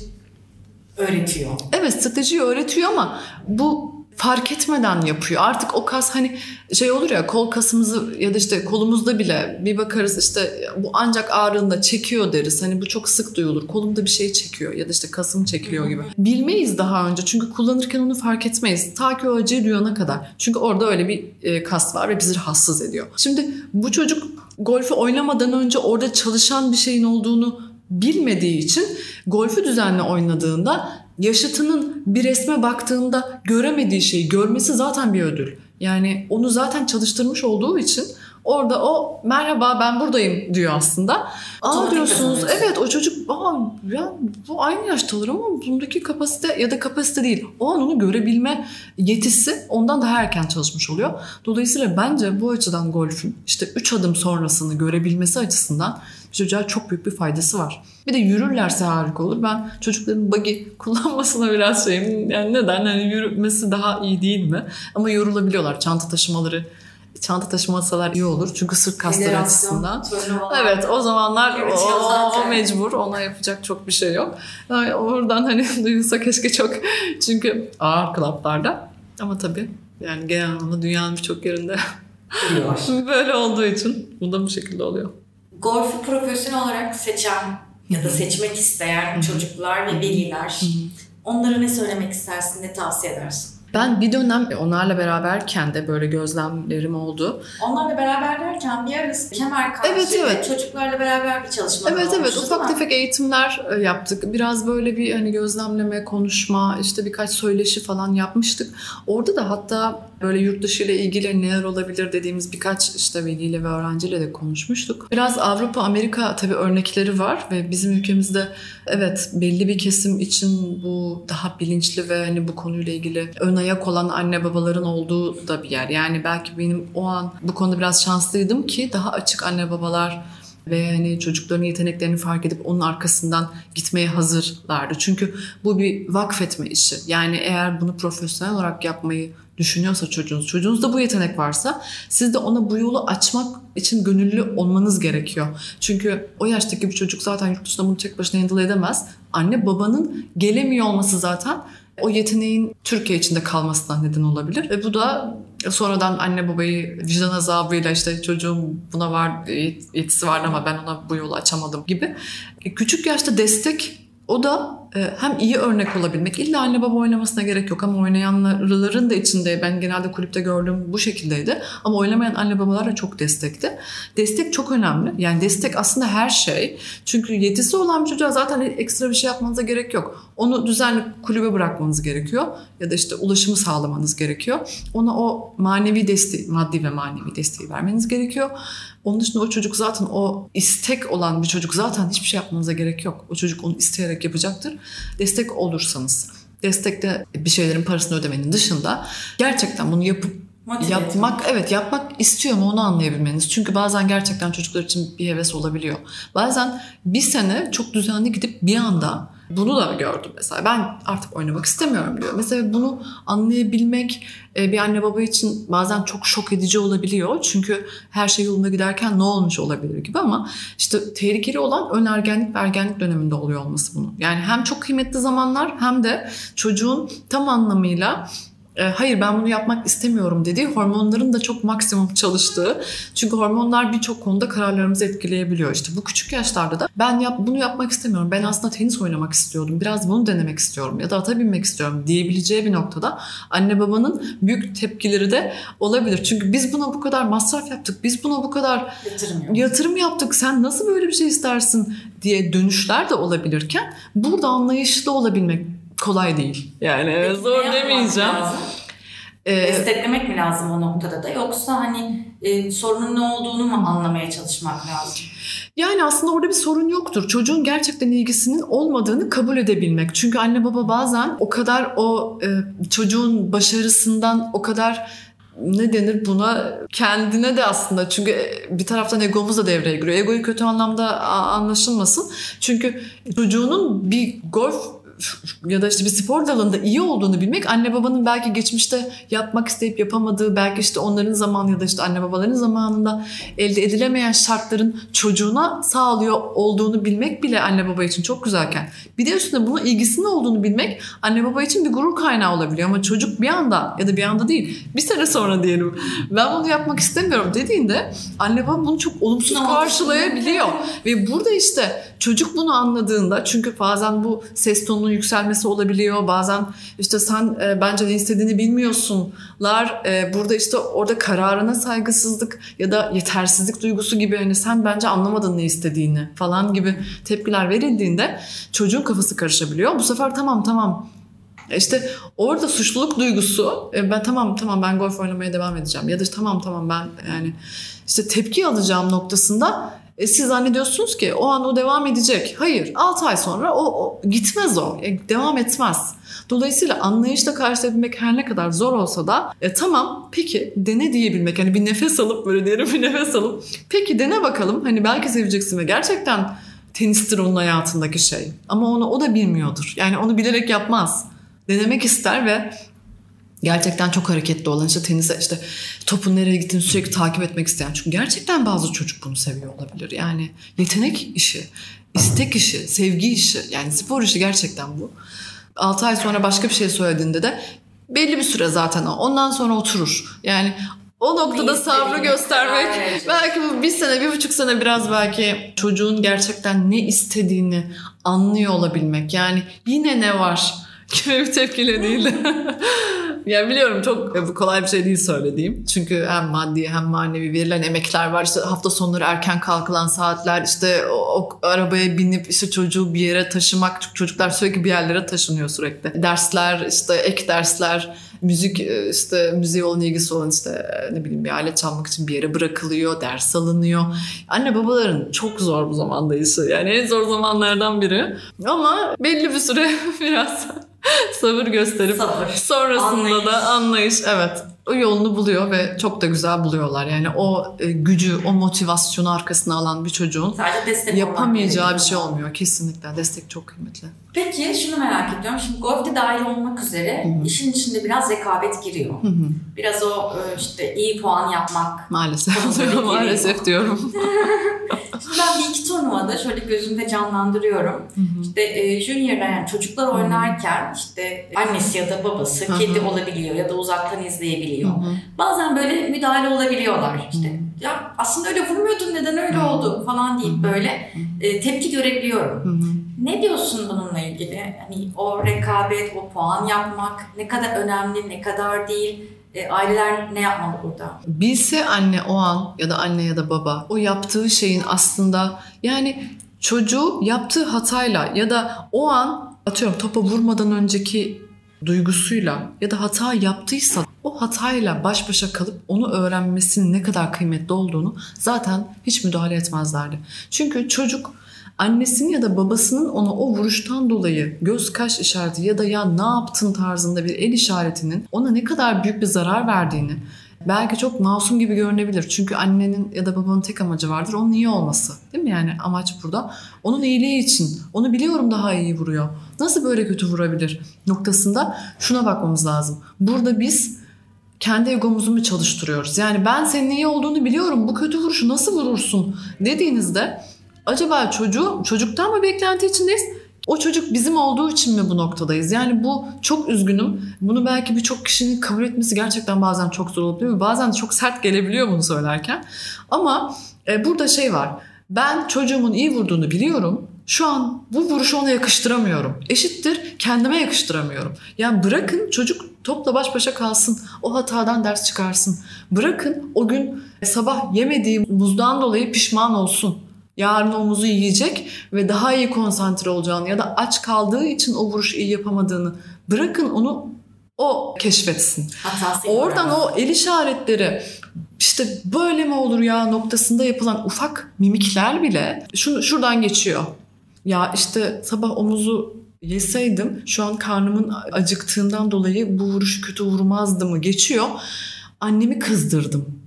öğretiyor. Evet stratejiyi öğretiyor ama bu fark etmeden yapıyor. Artık o kas hani şey olur ya kol kasımızı ya da işte kolumuzda bile bir bakarız işte bu ancak ağrında çekiyor deriz. Hani bu çok sık duyulur. Kolumda bir şey çekiyor ya da işte kasım çekiliyor gibi. Bilmeyiz daha önce çünkü kullanırken onu fark etmeyiz. Ta ki o acıyı duyana kadar. Çünkü orada öyle bir e, kas var ve bizi rahatsız ediyor. Şimdi bu çocuk golfü oynamadan önce orada çalışan bir şeyin olduğunu bilmediği için golfü düzenli oynadığında yaşıtının bir resme baktığında göremediği şeyi görmesi zaten bir ödül. Yani onu zaten çalıştırmış olduğu için orada o merhaba ben buradayım diyor aslında. Aa diyorsunuz evet o çocuk aa ya bu aynı yaştalar ama bundaki kapasite ya da kapasite değil. O an onu görebilme yetisi ondan daha erken çalışmış oluyor. Dolayısıyla bence bu açıdan golfün işte 3 adım sonrasını görebilmesi açısından çocuğa çok büyük bir faydası var. Bir de yürürlerse harika olur. Ben çocukların buggy kullanmasına biraz şeyim. Yani neden? Hani yürümesi daha iyi değil mi? Ama yorulabiliyorlar. Çanta taşımaları çanta taşımasalar iyi olur. Çünkü sırt kasları açısından. Evet o zamanlar Evet, o, o mecbur. Ona yapacak çok bir şey yok. Yani oradan hani duyulsa keşke çok. Çünkü ağır klaplarda. Ama tabii yani genel anlamda dünyanın birçok yerinde böyle olduğu için bu da bu şekilde oluyor. Golfü profesyonel olarak seçen ya da seçmek isteyen çocuklar ve veliler onlara ne söylemek istersin, ne tavsiye edersin? Ben bir dönem onlarla beraberken de böyle gözlemlerim oldu. Onlarla beraber derken bir ara kemer karşı Evet, evet. çocuklarla beraber bir çalışma Evet evet ufak tefek eğitimler e, yaptık. Biraz böyle bir hani gözlemleme, konuşma, işte birkaç söyleşi falan yapmıştık. Orada da hatta böyle yurt dışı ile ilgili neler olabilir dediğimiz birkaç işte veliyle ve öğrenciyle de konuşmuştuk. Biraz Avrupa, Amerika tabii örnekleri var ve bizim ülkemizde evet belli bir kesim için bu daha bilinçli ve hani bu konuyla ilgili ön ayak olan anne babaların olduğu da bir yer. Yani belki benim o an bu konuda biraz şanslıydım ki daha açık anne babalar ve hani çocukların yeteneklerini fark edip onun arkasından gitmeye hazırlardı. Çünkü bu bir vakfetme işi. Yani eğer bunu profesyonel olarak yapmayı düşünüyorsa çocuğunuz, çocuğunuzda bu yetenek varsa siz de ona bu yolu açmak için gönüllü olmanız gerekiyor. Çünkü o yaştaki bir çocuk zaten yurt dışında bunu tek başına handle edemez. Anne babanın gelemiyor olması zaten o yeteneğin Türkiye içinde kalmasına neden olabilir. Ve bu da sonradan anne babayı vicdan azabıyla işte çocuğum buna var yetisi vardı ama ben ona bu yolu açamadım gibi. E, Küçük yaşta destek o da hem iyi örnek olabilmek. İlla anne baba oynamasına gerek yok ama oynayanların da içinde ben genelde kulüpte gördüğüm bu şekildeydi. Ama oynamayan anne babalar da çok destekti. Destek çok önemli. Yani destek aslında her şey. Çünkü yetisi olan bir çocuğa zaten ekstra bir şey yapmanıza gerek yok. Onu düzenli kulübe bırakmanız gerekiyor. Ya da işte ulaşımı sağlamanız gerekiyor. Ona o manevi desteği, maddi ve manevi desteği vermeniz gerekiyor. Onun dışında o çocuk zaten o istek olan bir çocuk zaten hiçbir şey yapmanıza gerek yok. O çocuk onu isteyerek yapacaktır. Destek olursanız, destekte bir şeylerin parasını ödemenin dışında gerçekten bunu yapıp Motive yapmak evet yapmak istiyor mu onu anlayabilmeniz. Çünkü bazen gerçekten çocuklar için bir heves olabiliyor. Bazen bir sene çok düzenli gidip bir anda bunu da gördüm mesela. Ben artık oynamak istemiyorum diyor. Mesela bunu anlayabilmek e, bir anne baba için bazen çok şok edici olabiliyor. Çünkü her şey yolunda giderken ne olmuş olabilir gibi ama işte tehlikeli olan ön ergenlik ve ergenlik döneminde oluyor olması bunu. Yani hem çok kıymetli zamanlar hem de çocuğun tam anlamıyla hayır ben bunu yapmak istemiyorum dediği hormonların da çok maksimum çalıştığı. Çünkü hormonlar birçok konuda kararlarımızı etkileyebiliyor. İşte bu küçük yaşlarda da ben yap, bunu yapmak istemiyorum. Ben aslında tenis oynamak istiyordum. Biraz bunu denemek istiyorum ya da ata binmek istiyorum diyebileceği bir noktada anne babanın büyük tepkileri de olabilir. Çünkü biz buna bu kadar masraf yaptık. Biz buna bu kadar Yatırım yatırım yaptık. Sen nasıl böyle bir şey istersin diye dönüşler de olabilirken burada anlayışlı olabilmek kolay değil. Yani Peki zor demeyeceğim. Ee, Desteklemek mi lazım o noktada da yoksa hani e, sorunun ne olduğunu mu anlamaya çalışmak lazım? Yani aslında orada bir sorun yoktur. Çocuğun gerçekten ilgisinin olmadığını kabul edebilmek. Çünkü anne baba bazen o kadar o e, çocuğun başarısından o kadar ne denir buna kendine de aslında çünkü e, bir taraftan egomuz da devreye giriyor. Egoyu kötü anlamda anlaşılmasın. Çünkü çocuğunun bir golf ya da işte bir spor dalında iyi olduğunu bilmek anne babanın belki geçmişte yapmak isteyip yapamadığı belki işte onların zamanı ya da işte anne babaların zamanında elde edilemeyen şartların çocuğuna sağlıyor olduğunu bilmek bile anne baba için çok güzelken. Bir de üstüne buna ilgisinin olduğunu bilmek anne baba için bir gurur kaynağı olabiliyor. Ama çocuk bir anda ya da bir anda değil bir sene sonra diyelim ben bunu yapmak istemiyorum. dediğinde anne baba bunu çok olumsuz karşılayabiliyor. Ve burada işte çocuk bunu anladığında çünkü bazen bu ses tonunun yükselmesi olabiliyor. Bazen işte sen e, bence ne istediğini bilmiyorsunlar. E, burada işte orada kararına saygısızlık ya da yetersizlik duygusu gibi hani sen bence anlamadın ne istediğini falan gibi tepkiler verildiğinde çocuğun kafası karışabiliyor. Bu sefer tamam tamam işte orada suçluluk duygusu e, ben tamam tamam ben golf oynamaya devam edeceğim ya da tamam tamam ben yani işte tepki alacağım noktasında e, siz zannediyorsunuz ki o an o devam edecek. Hayır 6 ay sonra o, o gitmez o E, devam etmez. Dolayısıyla anlayışla karşılayabilmek her ne kadar zor olsa da e, tamam peki dene diyebilmek. Hani bir nefes alıp böyle derin bir nefes alıp peki dene bakalım hani belki seveceksin ve gerçekten tenistir onun hayatındaki şey. Ama onu o da bilmiyordur. Yani onu bilerek yapmaz. Denemek ister ve gerçekten çok hareketli olan işte tenise işte topun nereye gittiğini sürekli takip etmek isteyen. Çünkü gerçekten bazı çocuk bunu seviyor olabilir. Yani yetenek işi, istek işi, sevgi işi yani spor işi gerçekten bu. 6 ay sonra başka bir şey söylediğinde de belli bir süre zaten o. Ondan sonra oturur. Yani o noktada sabrı göstermek belki bu bir sene bir buçuk sene biraz belki çocuğun gerçekten ne istediğini anlıyor olabilmek. Yani yine ne var gibi bir tepkiyle değil. ya biliyorum çok bu kolay bir şey değil söylediğim. Çünkü hem maddi hem manevi verilen emekler var. İşte hafta sonları erken kalkılan saatler, işte o, o arabaya binip işte çocuğu bir yere taşımak. Çocuklar sürekli bir yerlere taşınıyor sürekli. Dersler, işte ek dersler, müzik e, işte müziğe olan ilgisi olan işte e, ne bileyim bir alet çalmak için bir yere bırakılıyor, ders alınıyor. Anne babaların çok zor bu zamanda. Yani en zor zamanlardan biri. Ama belli bir süre biraz sabır gösterip Sabır. sonrasında Anlayış. da anlayış evet o yolunu buluyor ve çok da güzel buluyorlar. Yani o e, gücü, o motivasyonu arkasına alan bir çocuğun Sadece destek yapamayacağı bir şey olmuyor. Kesinlikle. Destek çok kıymetli. Peki şunu merak ediyorum. Şimdi golfte dahil olmak üzere işin içinde biraz rekabet giriyor. Biraz o e, işte iyi puan yapmak. Maalesef. Ki Maalesef diyorum. Şimdi ben bir iki turnuvada şöyle gözümde canlandırıyorum. İşte e, junior'lar yani çocuklar oynarken işte annesi ya da babası Hı hı. kedi olabiliyor ya da uzaktan izleyebiliyor. Bazen böyle müdahale olabiliyorlar. İşte ya aslında öyle vurmuyordun neden öyle oldu falan deyip böyle e, tepki görebiliyorum. Ne diyorsun bununla ilgili? Hani o rekabet, o puan yapmak ne kadar önemli, ne kadar değil? E, aileler ne yapmalı burada? Bilse anne o an ya da anne ya da baba o yaptığı şeyin aslında yani çocuğu yaptığı hatayla ya da o an atıyorum topa vurmadan önceki duygusuyla ya da hata yaptıysa o hatayla baş başa kalıp onu öğrenmesinin ne kadar kıymetli olduğunu zaten hiç müdahale etmezlerdi. Çünkü çocuk annesinin ya da babasının ona o vuruştan dolayı göz kaş işareti ya da ya ne yaptın tarzında bir el işaretinin ona ne kadar büyük bir zarar verdiğini belki çok masum gibi görünebilir. Çünkü annenin ya da babanın tek amacı vardır onun iyi olması. Değil mi yani amaç burada? Onun iyiliği için. Onu biliyorum daha iyi vuruyor. Nasıl böyle kötü vurabilir noktasında şuna bakmamız lazım. Burada biz kendi egomuzu mu çalıştırıyoruz? Yani ben senin iyi olduğunu biliyorum. Bu kötü vuruşu nasıl vurursun dediğinizde acaba çocuğu çocuktan mı beklenti içindeyiz? O çocuk bizim olduğu için mi bu noktadayız? Yani bu çok üzgünüm. Bunu belki birçok kişinin kabul etmesi gerçekten bazen çok zor oluyor. Bazen çok sert gelebiliyor bunu söylerken. Ama e, burada şey var. Ben çocuğumun iyi vurduğunu biliyorum. Şu an bu vuruşu ona yakıştıramıyorum. Eşittir kendime yakıştıramıyorum. Yani bırakın çocuk topla baş başa kalsın. O hatadan ders çıkarsın. Bırakın o gün sabah yemediği muzdan dolayı pişman olsun. Yarın o muzu yiyecek ve daha iyi konsantre olacağını ya da aç kaldığı için o vuruş iyi yapamadığını bırakın onu o keşfetsin. Hatası Oradan o el işaretleri işte böyle mi olur ya noktasında yapılan ufak mimikler bile şunu şuradan geçiyor. Ya işte sabah omuzu yeseydim şu an karnımın acıktığından dolayı bu vuruşu kötü vurmazdı mı geçiyor. Annemi kızdırdım.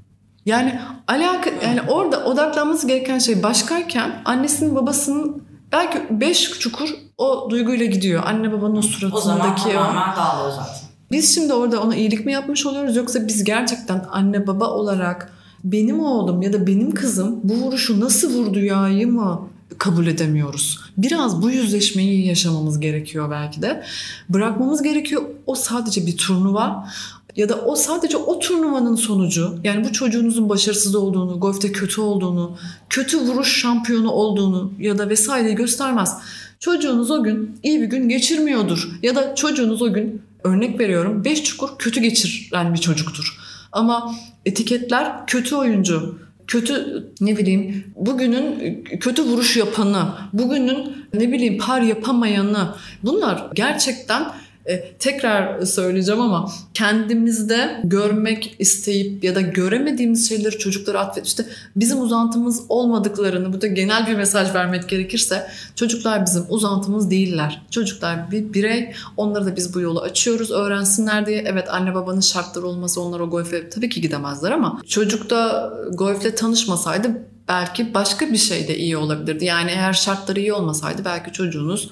Yani alaka yani orada odaklanması gereken şey başkayken annesinin babasının belki beş çukur o duyguyla gidiyor. Anne babanın o O zaman suratındaki tamamen dağılıyor zaten. Biz şimdi orada ona iyilik mi yapmış oluyoruz yoksa biz gerçekten anne baba olarak benim oğlum ya da benim kızım bu vuruşu nasıl vurdu ya'yı mı kabul edemiyoruz. Biraz bu yüzleşmeyi yaşamamız gerekiyor belki de. Bırakmamız gerekiyor. O sadece bir turnuva ya da o sadece o turnuvanın sonucu. Yani bu çocuğunuzun başarısız olduğunu, golfte kötü olduğunu, kötü vuruş şampiyonu olduğunu ya da vesaireyi göstermez. Çocuğunuz o gün iyi bir gün geçirmiyordur. Ya da çocuğunuz o gün örnek veriyorum 5 çukur kötü geçiren bir çocuktur. Ama etiketler kötü oyuncu, kötü ne bileyim bugünün kötü vuruş yapanı, bugünün ne bileyim par yapamayanı. Bunlar gerçekten e, tekrar söyleyeceğim ama kendimizde görmek isteyip ya da göremediğimiz şeyleri çocuklara atfet işte bizim uzantımız olmadıklarını bu da genel bir mesaj vermek gerekirse çocuklar bizim uzantımız değiller. Çocuklar bir birey onları da biz bu yolu açıyoruz öğrensinler diye. Evet anne babanın şartları olmasa onlar o golfe tabii ki gidemezler ama çocuk da golfle tanışmasaydı belki başka bir şey de iyi olabilirdi. Yani eğer şartları iyi olmasaydı belki çocuğunuz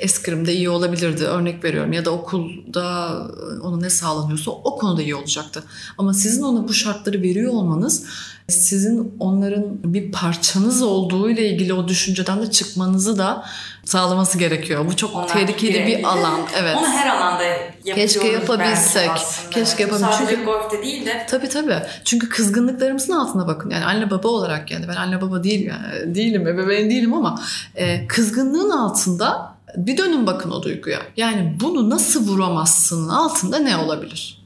eskrimde iyi olabilirdi. Örnek veriyorum ya da okulda ona ne sağlanıyorsa o konuda iyi olacaktı. Ama sizin ona bu şartları veriyor olmanız sizin onların bir parçanız olduğu ile ilgili o düşünceden de çıkmanızı da sağlaması gerekiyor. Bu çok Onlar tehlikeli birey. bir alan. Evet. Onu her alanda yapıyoruz Keşke yapabilsek. Keşke yapabilsek. Sadece Çünkü- golfte değil de Tabii tabii. Çünkü kızgınlıklarımızın altına bakın. Yani anne baba olarak yani ben anne baba değil yani değilim, ebeveyn değilim ama e, kızgınlığın altında bir dönün bakın o duyguya. Yani bunu nasıl vuramazsın altında ne olabilir?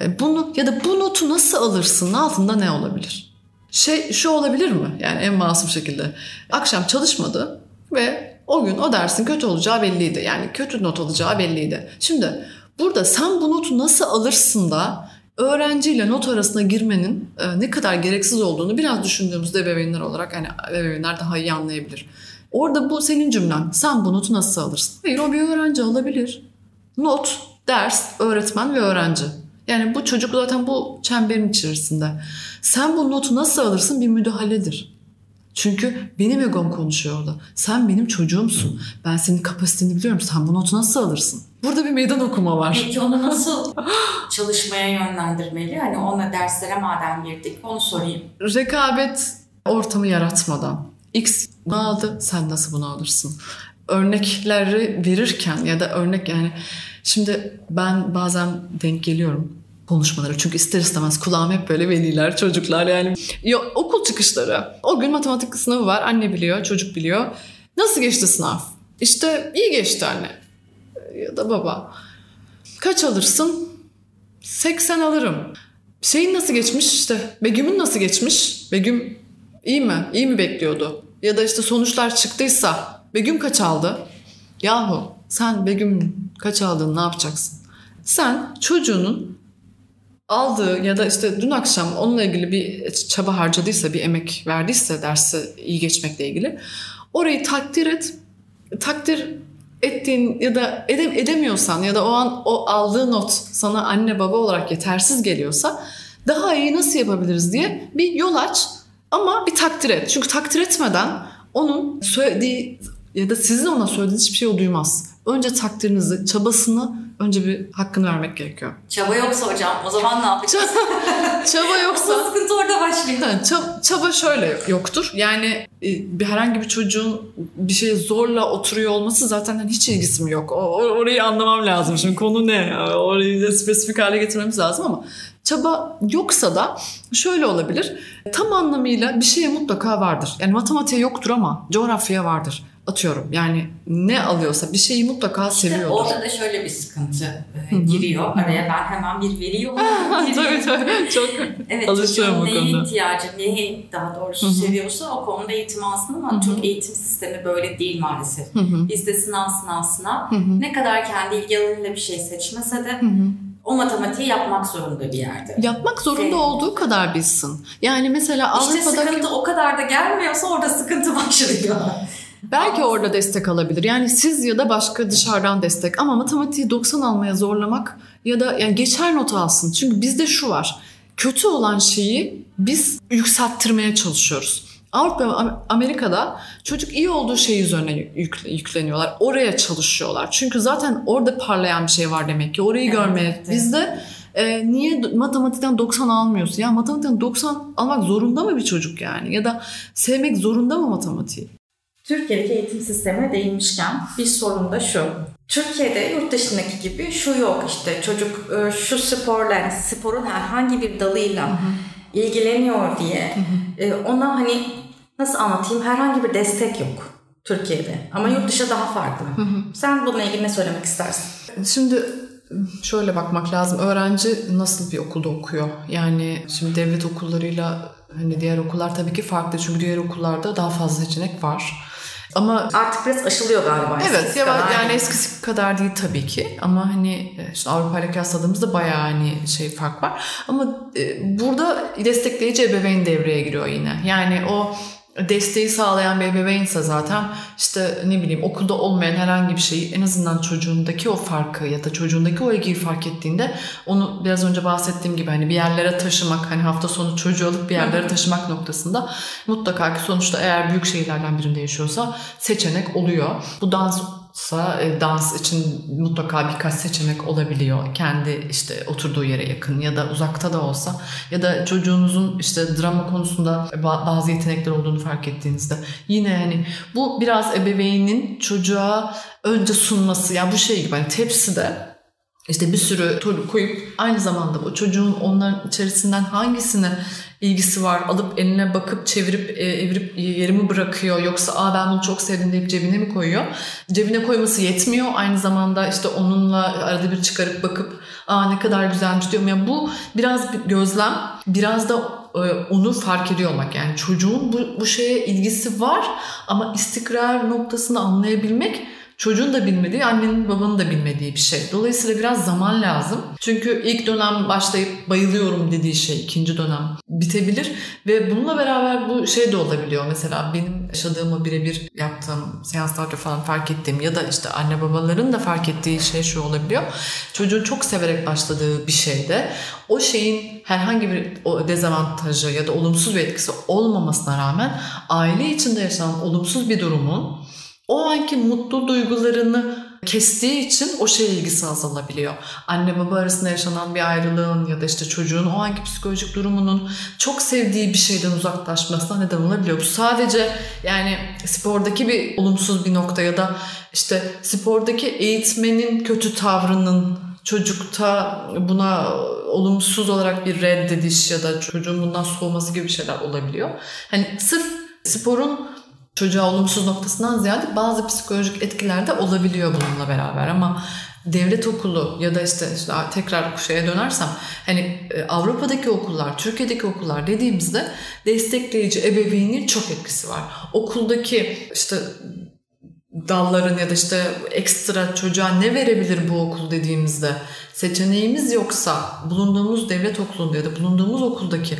E, bunu ya da bu notu nasıl alırsın altında ne olabilir? Şey şu olabilir mi? Yani en masum şekilde. Akşam çalışmadı ve o gün o dersin kötü olacağı belliydi. Yani kötü not alacağı belliydi. Şimdi burada sen bu notu nasıl alırsın da öğrenciyle not arasına girmenin e, ne kadar gereksiz olduğunu biraz düşündüğümüzde ebeveynler olarak hani ebeveynler daha iyi anlayabilir. Orada bu senin cümlen. Sen bu notu nasıl alırsın? Hayır o bir öğrenci alabilir. Not, ders, öğretmen ve öğrenci. Yani bu çocuk zaten bu çemberin içerisinde. Sen bu notu nasıl alırsın bir müdahaledir. Çünkü benim egom konuşuyor orada. Sen benim çocuğumsun. Ben senin kapasiteni biliyorum. Sen bu notu nasıl alırsın? Burada bir meydan okuma var. Peki onu nasıl çalışmaya yönlendirmeli? Hani ona derslere madem girdik onu sorayım. Rekabet ortamı yaratmadan. X bunu aldı sen nasıl bunu alırsın? Örnekleri verirken ya da örnek yani şimdi ben bazen denk geliyorum konuşmaları. Çünkü ister istemez kulağım hep böyle veliler, çocuklar yani. Ya, okul çıkışları. O gün matematik sınavı var. Anne biliyor, çocuk biliyor. Nasıl geçti sınav? İşte iyi geçti anne. Ya da baba. Kaç alırsın? 80 alırım. Şeyin nasıl geçmiş işte? Begüm'ün nasıl geçmiş? Begüm iyi mi? İyi mi bekliyordu? Ya da işte sonuçlar çıktıysa Begüm kaç aldı? Yahu sen Begüm kaç aldın ne yapacaksın? Sen çocuğunun aldığı ya da işte dün akşam onunla ilgili bir çaba harcadıysa, bir emek verdiyse dersi iyi geçmekle ilgili orayı takdir et. Takdir ettiğin ya da edem, edemiyorsan ya da o an o aldığı not sana anne baba olarak yetersiz geliyorsa daha iyi nasıl yapabiliriz diye bir yol aç ama bir takdir et. Çünkü takdir etmeden onun söylediği ya da sizin ona söylediğiniz hiçbir şey o duymaz. Önce takdirinizi, çabasını önce bir hakkını vermek gerekiyor. Çaba yoksa hocam o zaman ne yapacağız? çaba yoksa... o sıkıntı orada başlıyor. Ha, çaba, çaba şöyle yoktur. Yani e, bir herhangi bir çocuğun bir şeye zorla oturuyor olması zaten hani hiç ilgisi mi yok? O, orayı anlamam lazım. Şimdi konu ne? Orayı spesifik hale getirmemiz lazım ama çaba yoksa da şöyle olabilir. Tam anlamıyla bir şeye mutlaka vardır. Yani matematiğe yoktur ama coğrafya vardır atıyorum yani ne alıyorsa bir şeyi mutlaka işte seviyordur. Orada da şöyle bir sıkıntı e, giriyor. Araya ben hemen bir veri olarak tabii tabii çok evet, alışıyorum bu konuda. neye ihtiyacı, neyi daha doğrusu Hı-hı. seviyorsa o konuda eğitim alsın ama Hı-hı. Türk eğitim sistemi böyle değil maalesef. Hı-hı. Bizde sınav sınav sınav. Hı-hı. Ne kadar kendi ilgi alanıyla bir şey seçmese de Hı-hı o matematiği yapmak zorunda bir yerde. Yapmak zorunda şey, olduğu kadar bilsin. Yani mesela işte Avrupa'daki... sıkıntı o kadar da gelmiyorsa orada sıkıntı başlıyor. Belki orada destek alabilir. Yani siz ya da başka dışarıdan destek. Ama matematiği 90 almaya zorlamak ya da yani geçer not alsın. Çünkü bizde şu var. Kötü olan şeyi biz yükselttirmeye çalışıyoruz. Avrupa ve Amerika'da çocuk iyi olduğu şey üzerine yükleniyorlar. Oraya çalışıyorlar. Çünkü zaten orada parlayan bir şey var demek ki. Orayı evet, görmeye. Evet. Bizde e, niye matematikten 90 almıyorsun? Ya matematikten 90 almak zorunda mı bir çocuk yani? Ya da sevmek zorunda mı matematiği? Türkiye'deki eğitim sistemine değinmişken bir sorun da şu. Türkiye'de yurt dışındaki gibi şu yok işte çocuk e, şu sporla sporun herhangi bir dalıyla hı hı. ilgileniyor diye hı hı. E, ona hani nasıl anlatayım herhangi bir destek yok Türkiye'de ama yurt dışı daha farklı. Hı hı. Sen bununla ilgili ne söylemek istersin? Şimdi şöyle bakmak lazım. Öğrenci nasıl bir okulda okuyor? Yani şimdi devlet okullarıyla hani diğer okullar tabii ki farklı. Çünkü diğer okullarda daha fazla seçenek var. Ama artık biraz aşılıyor galiba. Evet ya kadar. yani eskisi kadar değil tabii ki ama hani işte Avrupa ile kıyasladığımızda bayağı hani şey fark var. Ama e, burada destekleyici ebeveyn devreye giriyor yine. Yani o desteği sağlayan bir ebeveynse zaten işte ne bileyim okulda olmayan herhangi bir şeyi en azından çocuğundaki o farkı ya da çocuğundaki o ilgiyi fark ettiğinde onu biraz önce bahsettiğim gibi hani bir yerlere taşımak hani hafta sonu çocuğu alıp bir yerlere taşımak noktasında mutlaka ki sonuçta eğer büyük şehirlerden birinde yaşıyorsa seçenek oluyor. Bu dans sa e, dans için mutlaka birkaç seçenek olabiliyor. Kendi işte oturduğu yere yakın ya da uzakta da olsa ya da çocuğunuzun işte drama konusunda bazı yetenekler olduğunu fark ettiğinizde yine hani bu biraz ebeveynin çocuğa önce sunması yani bu şey gibi hani tepside işte bir sürü toru koyup aynı zamanda bu çocuğun onların içerisinden hangisine ilgisi var alıp eline bakıp çevirip e, evirip yerimi bırakıyor yoksa aa ben bunu çok sevdim deyip cebine mi koyuyor? Cebine koyması yetmiyor. Aynı zamanda işte onunla arada bir çıkarıp bakıp aa ne kadar güzelmiş diyorum. Yani bu biraz bir gözlem, biraz da e, onu fark ediyor olmak. Yani çocuğun bu, bu şeye ilgisi var ama istikrar noktasını anlayabilmek çocuğun da bilmediği, annenin babanın da bilmediği bir şey. Dolayısıyla biraz zaman lazım. Çünkü ilk dönem başlayıp bayılıyorum dediği şey ikinci dönem bitebilir ve bununla beraber bu şey de olabiliyor. Mesela benim yaşadığımı birebir yaptığım seanslarda falan fark ettiğim ya da işte anne babaların da fark ettiği şey şu olabiliyor. Çocuğun çok severek başladığı bir şeyde o şeyin herhangi bir dezavantajı ya da olumsuz bir etkisi olmamasına rağmen aile içinde yaşanan olumsuz bir durumun o anki mutlu duygularını kestiği için o şeye ilgisi azalabiliyor. Anne baba arasında yaşanan bir ayrılığın ya da işte çocuğun o anki psikolojik durumunun çok sevdiği bir şeyden uzaklaşmasına neden olabiliyor. Bu sadece yani spordaki bir olumsuz bir nokta ya da işte spordaki eğitmenin kötü tavrının çocukta buna olumsuz olarak bir reddediş ya da çocuğun bundan soğuması gibi şeyler olabiliyor. Hani sırf sporun çocuğa olumsuz noktasından ziyade bazı psikolojik etkiler de olabiliyor bununla beraber ama devlet okulu ya da işte, işte tekrar şeye dönersem hani e, Avrupa'daki okullar, Türkiye'deki okullar dediğimizde destekleyici ebeveynin çok etkisi var. Okuldaki işte dalların ya da işte ekstra çocuğa ne verebilir bu okul dediğimizde seçeneğimiz yoksa bulunduğumuz devlet okulunda ya da bulunduğumuz okuldaki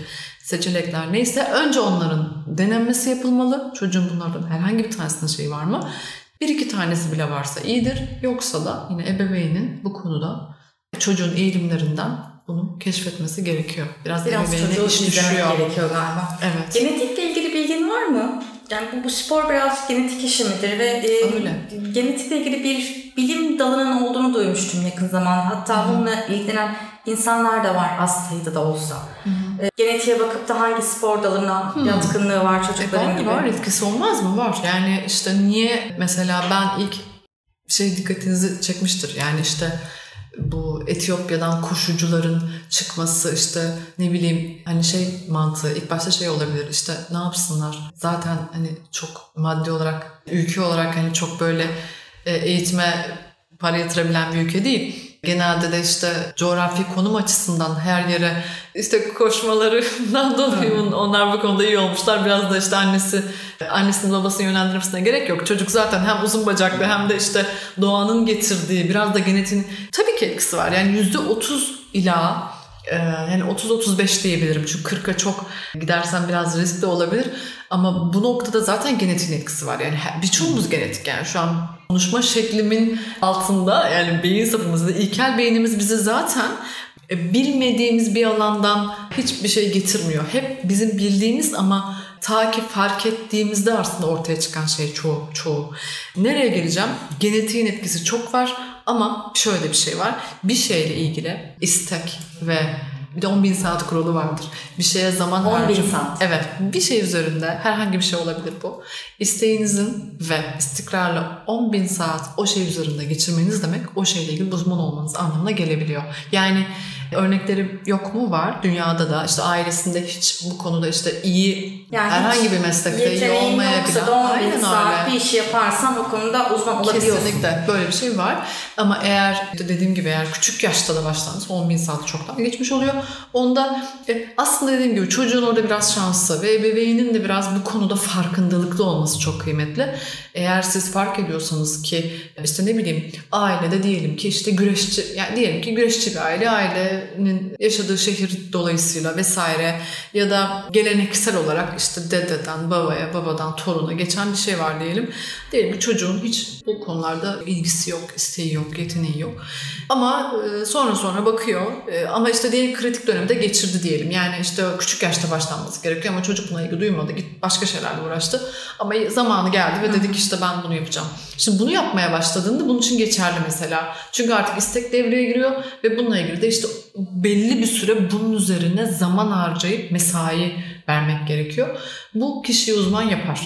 seçenekler neyse önce onların denenmesi yapılmalı. Çocuğun bunlardan herhangi bir tanesinde şey var mı? Bir iki tanesi bile varsa iyidir. Yoksa da yine ebeveynin bu konuda çocuğun eğilimlerinden bunu keşfetmesi gerekiyor. Biraz, Biraz ebeveyne iş düşüyor. gerekiyor galiba. Evet. Genetikle ilgili bilgin var mı? Yani bu, bu spor biraz genetik işi midir ve e, Öyle. genetikle ilgili bir bilim dalının olduğunu duymuştum yakın zaman. Hatta Hı. bununla ilgilenen insanlar da var az sayıda da olsa. E, genetiğe bakıp da hangi spor dalına Hı. yatkınlığı var E çocukların var, gibi. var etkisi olmaz mı? Var. Yani işte niye mesela ben ilk şey dikkatinizi çekmiştir. Yani işte bu Etiyopya'dan koşucuların çıkması işte ne bileyim hani şey mantığı ilk başta şey olabilir işte ne yapsınlar zaten hani çok maddi olarak ülke olarak hani çok böyle e, eğitime para yatırabilen bir ülke değil. Genelde de işte coğrafi konum açısından her yere işte koşmalarından dolayı on- onlar bu konuda iyi olmuşlar. Biraz da işte annesi annesinin babasını yönlendirmesine gerek yok. Çocuk zaten hem uzun bacaklı hem de işte doğanın getirdiği biraz da genetiğin tabii ki etkisi var. Yani yüzde otuz ila e, yani 30-35 diyebilirim. Çünkü 40'a çok gidersen biraz riskli olabilir. Ama bu noktada zaten genetiğin etkisi var. Yani birçoğumuz genetik yani şu an konuşma şeklimin altında yani beyin sapımızda ilkel beynimiz bizi zaten e, bilmediğimiz bir alandan hiçbir şey getirmiyor. Hep bizim bildiğimiz ama ta ki fark ettiğimizde aslında ortaya çıkan şey çoğu. çoğu. Nereye geleceğim? Genetiğin etkisi çok var ama şöyle bir şey var. Bir şeyle ilgili istek ve bir de 10 bin saat kuralı vardır. Bir şeye zaman 10.000 harcam- saat. Evet. Bir şey üzerinde herhangi bir şey olabilir bu. İsteğinizin ve istikrarla 10 bin saat o şey üzerinde geçirmeniz demek o şeyle ilgili uzman olmanız anlamına gelebiliyor. Yani örnekleri yok mu var dünyada da işte ailesinde hiç bu konuda işte iyi Yani herhangi bir meslekte iyi olmayabilen da 10 bin Aynen saat öyle. bir işi yaparsan o konuda uzman olabiliyorsun. Kesinlikle böyle bir şey var. Ama eğer dediğim gibi eğer küçük yaşta da başlanırsa 10 bin saat çoktan geçmiş oluyor. Onda e, aslında dediğim gibi çocuğun orada biraz şansı ve ebeveynin de biraz bu konuda farkındalıklı olması çok kıymetli. Eğer siz fark ediyorsanız ki işte ne bileyim ailede diyelim ki işte güreşçi yani diyelim ki güreşçi bir aile ailenin yaşadığı şehir dolayısıyla vesaire ya da geleneksel olarak işte dededen babaya babadan toruna geçen bir şey var diyelim. Diyelim ki çocuğun hiç bu konularda ilgisi yok, isteği yok, yeteneği yok. Ama e, sonra sonra bakıyor E, ama işte diyelim kritik dönemde geçirdi diyelim. Yani işte küçük yaşta başlanması gerekiyor ama çocuk buna ilgi duymadı. Git başka şeylerle uğraştı. Ama zamanı geldi ve dedik işte ben bunu yapacağım. Şimdi bunu yapmaya başladığında bunun için geçerli mesela. Çünkü artık istek devreye giriyor ve bununla ilgili de işte belli bir süre bunun üzerine zaman harcayıp mesai vermek gerekiyor. Bu kişiyi uzman yapar.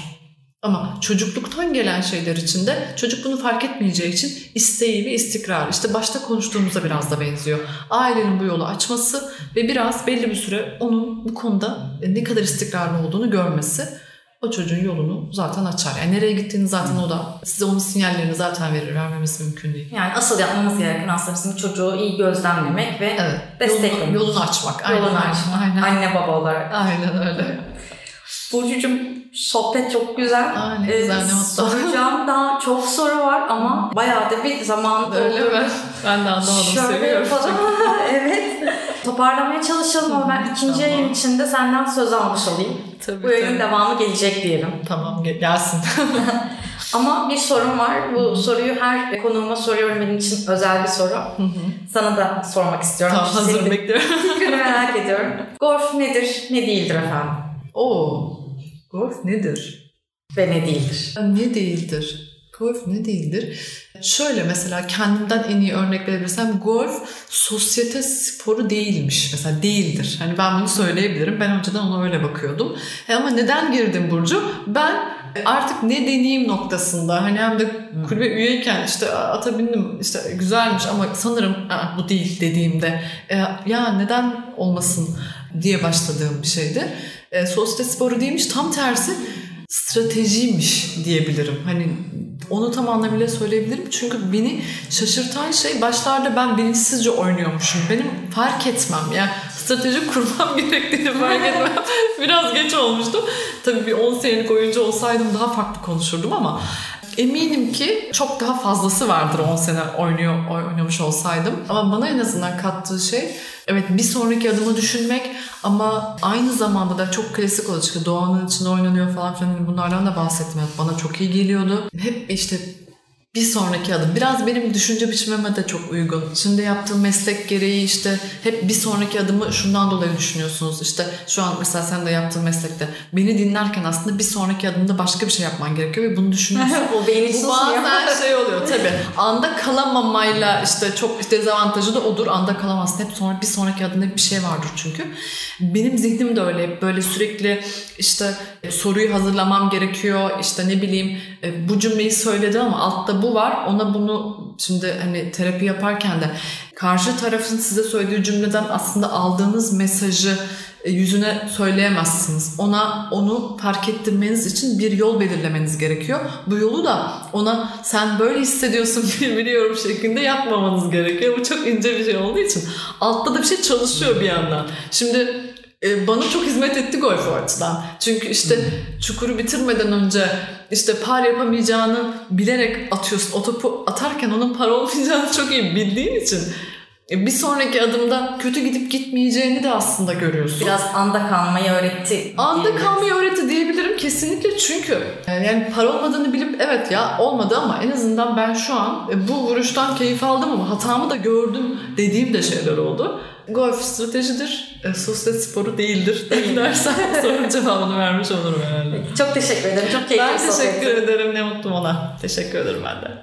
Ama çocukluktan gelen şeyler için de çocuk bunu fark etmeyeceği için isteği ve istikrar. İşte başta konuştuğumuza biraz da benziyor. Ailenin bu yolu açması ve biraz belli bir süre onun bu konuda ne kadar istikrarlı olduğunu görmesi o çocuğun yolunu zaten açar. Yani nereye gittiğini zaten o da size onun sinyallerini zaten verir. Vermemesi mümkün değil. Yani asıl yapmamız gereken aslında bizim çocuğu iyi gözlemlemek ve Evet. desteklemek. Yolunu, yolunu açmak. Yolunu Aynen, açmak. Aynen. Anne baba olarak. Aynen öyle. Burcucuğum sohbet çok güzel. Aa, ne Ee, güzel ne mutlu. soracağım daha çok soru var ama bayağı da bir zaman Öyle oldu. mi? Ben de anlamadım. Şöyle Seviyorum. yapalım. evet. Toparlamaya çalışalım ama ben ikinci Tamam. yayın içinde senden söz almış olayım. Tabii, Bu yayının tabii. devamı gelecek diyelim. Tamam gel- gelsin. Ama bir sorum var. Bu soruyu her konuğuma soruyorum. Benim için özel bir soru. Sana da sormak istiyorum. tamam hazır Senin bekliyorum. fikrini merak ediyorum. Golf nedir, ne değildir efendim? Oo. Golf nedir? Ve ne değildir? Ne değildir? Golf ne değildir? Şöyle mesela kendimden en iyi örnek verebilirsem golf sosyete sporu değilmiş. Mesela değildir. Hani ben bunu söyleyebilirim. Ben önceden ona öyle bakıyordum. E ama neden girdim Burcu? Ben artık ne deneyeyim noktasında hani hem de kulübe üyeyken işte ata bindim işte güzelmiş ama sanırım "Aa, bu değil dediğimde e, ya neden olmasın diye başladığım bir şeydi. E, sosyete sporu değilmiş tam tersi stratejiymiş diyebilirim. Hani onu tam anlamıyla söyleyebilirim. Çünkü beni şaşırtan şey başlarda ben bilinçsizce oynuyormuşum. Benim fark etmem ya strateji kurmam gerektiğini fark etmem biraz geç olmuştu. Tabii bir 10 senelik oyuncu olsaydım daha farklı konuşurdum ama eminim ki çok daha fazlası vardır 10 sene oynuyor oynamış olsaydım. Ama bana en azından kattığı şey evet bir sonraki adımı düşünmek ama aynı zamanda da çok klasik olacak. İşte doğanın içinde oynanıyor falan filan Hani bunlardan da bahsettim. Evet, bana çok iyi geliyordu. Hep işte bir sonraki adım. Biraz benim düşünce biçimime de çok uygun. Şimdi yaptığım meslek gereği işte hep bir sonraki adımı şundan dolayı düşünüyorsunuz. İşte şu an mesela sen de yaptığın meslekte beni dinlerken aslında bir sonraki adımda başka bir şey yapman gerekiyor ve bunu düşünüyorsun. o beyni Bu bazen şey oluyor tabii. Anda kalamamayla işte çok dezavantajı da odur. Anda kalamazsın. Hep sonra bir sonraki adımda bir şey vardır çünkü. Benim zihnim de öyle. Hep böyle sürekli işte soruyu hazırlamam gerekiyor. İşte ne bileyim e, bu cümleyi söyledi ama altta bu var. Ona bunu şimdi hani terapi yaparken de karşı tarafın size söylediği cümleden aslında aldığınız mesajı e, yüzüne söyleyemezsiniz. Ona onu fark ettirmeniz için bir yol belirlemeniz gerekiyor. Bu yolu da ona sen böyle hissediyorsun biliyorum şeklinde yapmamanız gerekiyor. Bu çok ince bir şey olduğu için altta da bir şey çalışıyor bir yandan. Şimdi bana çok hizmet etti golf o açıdan. Çünkü işte çukuru bitirmeden önce işte par yapamayacağını bilerek atıyorsun. O topu atarken onun par olmayacağını çok iyi bildiğin için e, bir sonraki adımda kötü gidip gitmeyeceğini de aslında görüyorsun. Biraz anda kalmayı öğretti. Anda kalmayı öğretti diyebilirim kesinlikle çünkü e, yani para olmadığını bilip evet ya olmadı ama en azından ben şu an e, bu vuruştan keyif aldım ama hatamı da gördüm dediğim de şeyler oldu. Golf stratejidir, e, sosyal sporu değildir dersen sorunun cevabını vermiş olurum herhalde. Çok teşekkür ederim. Çok keyifli Ben sohbetti. teşekkür ederim ne mutlu ona. Teşekkür ederim ben de.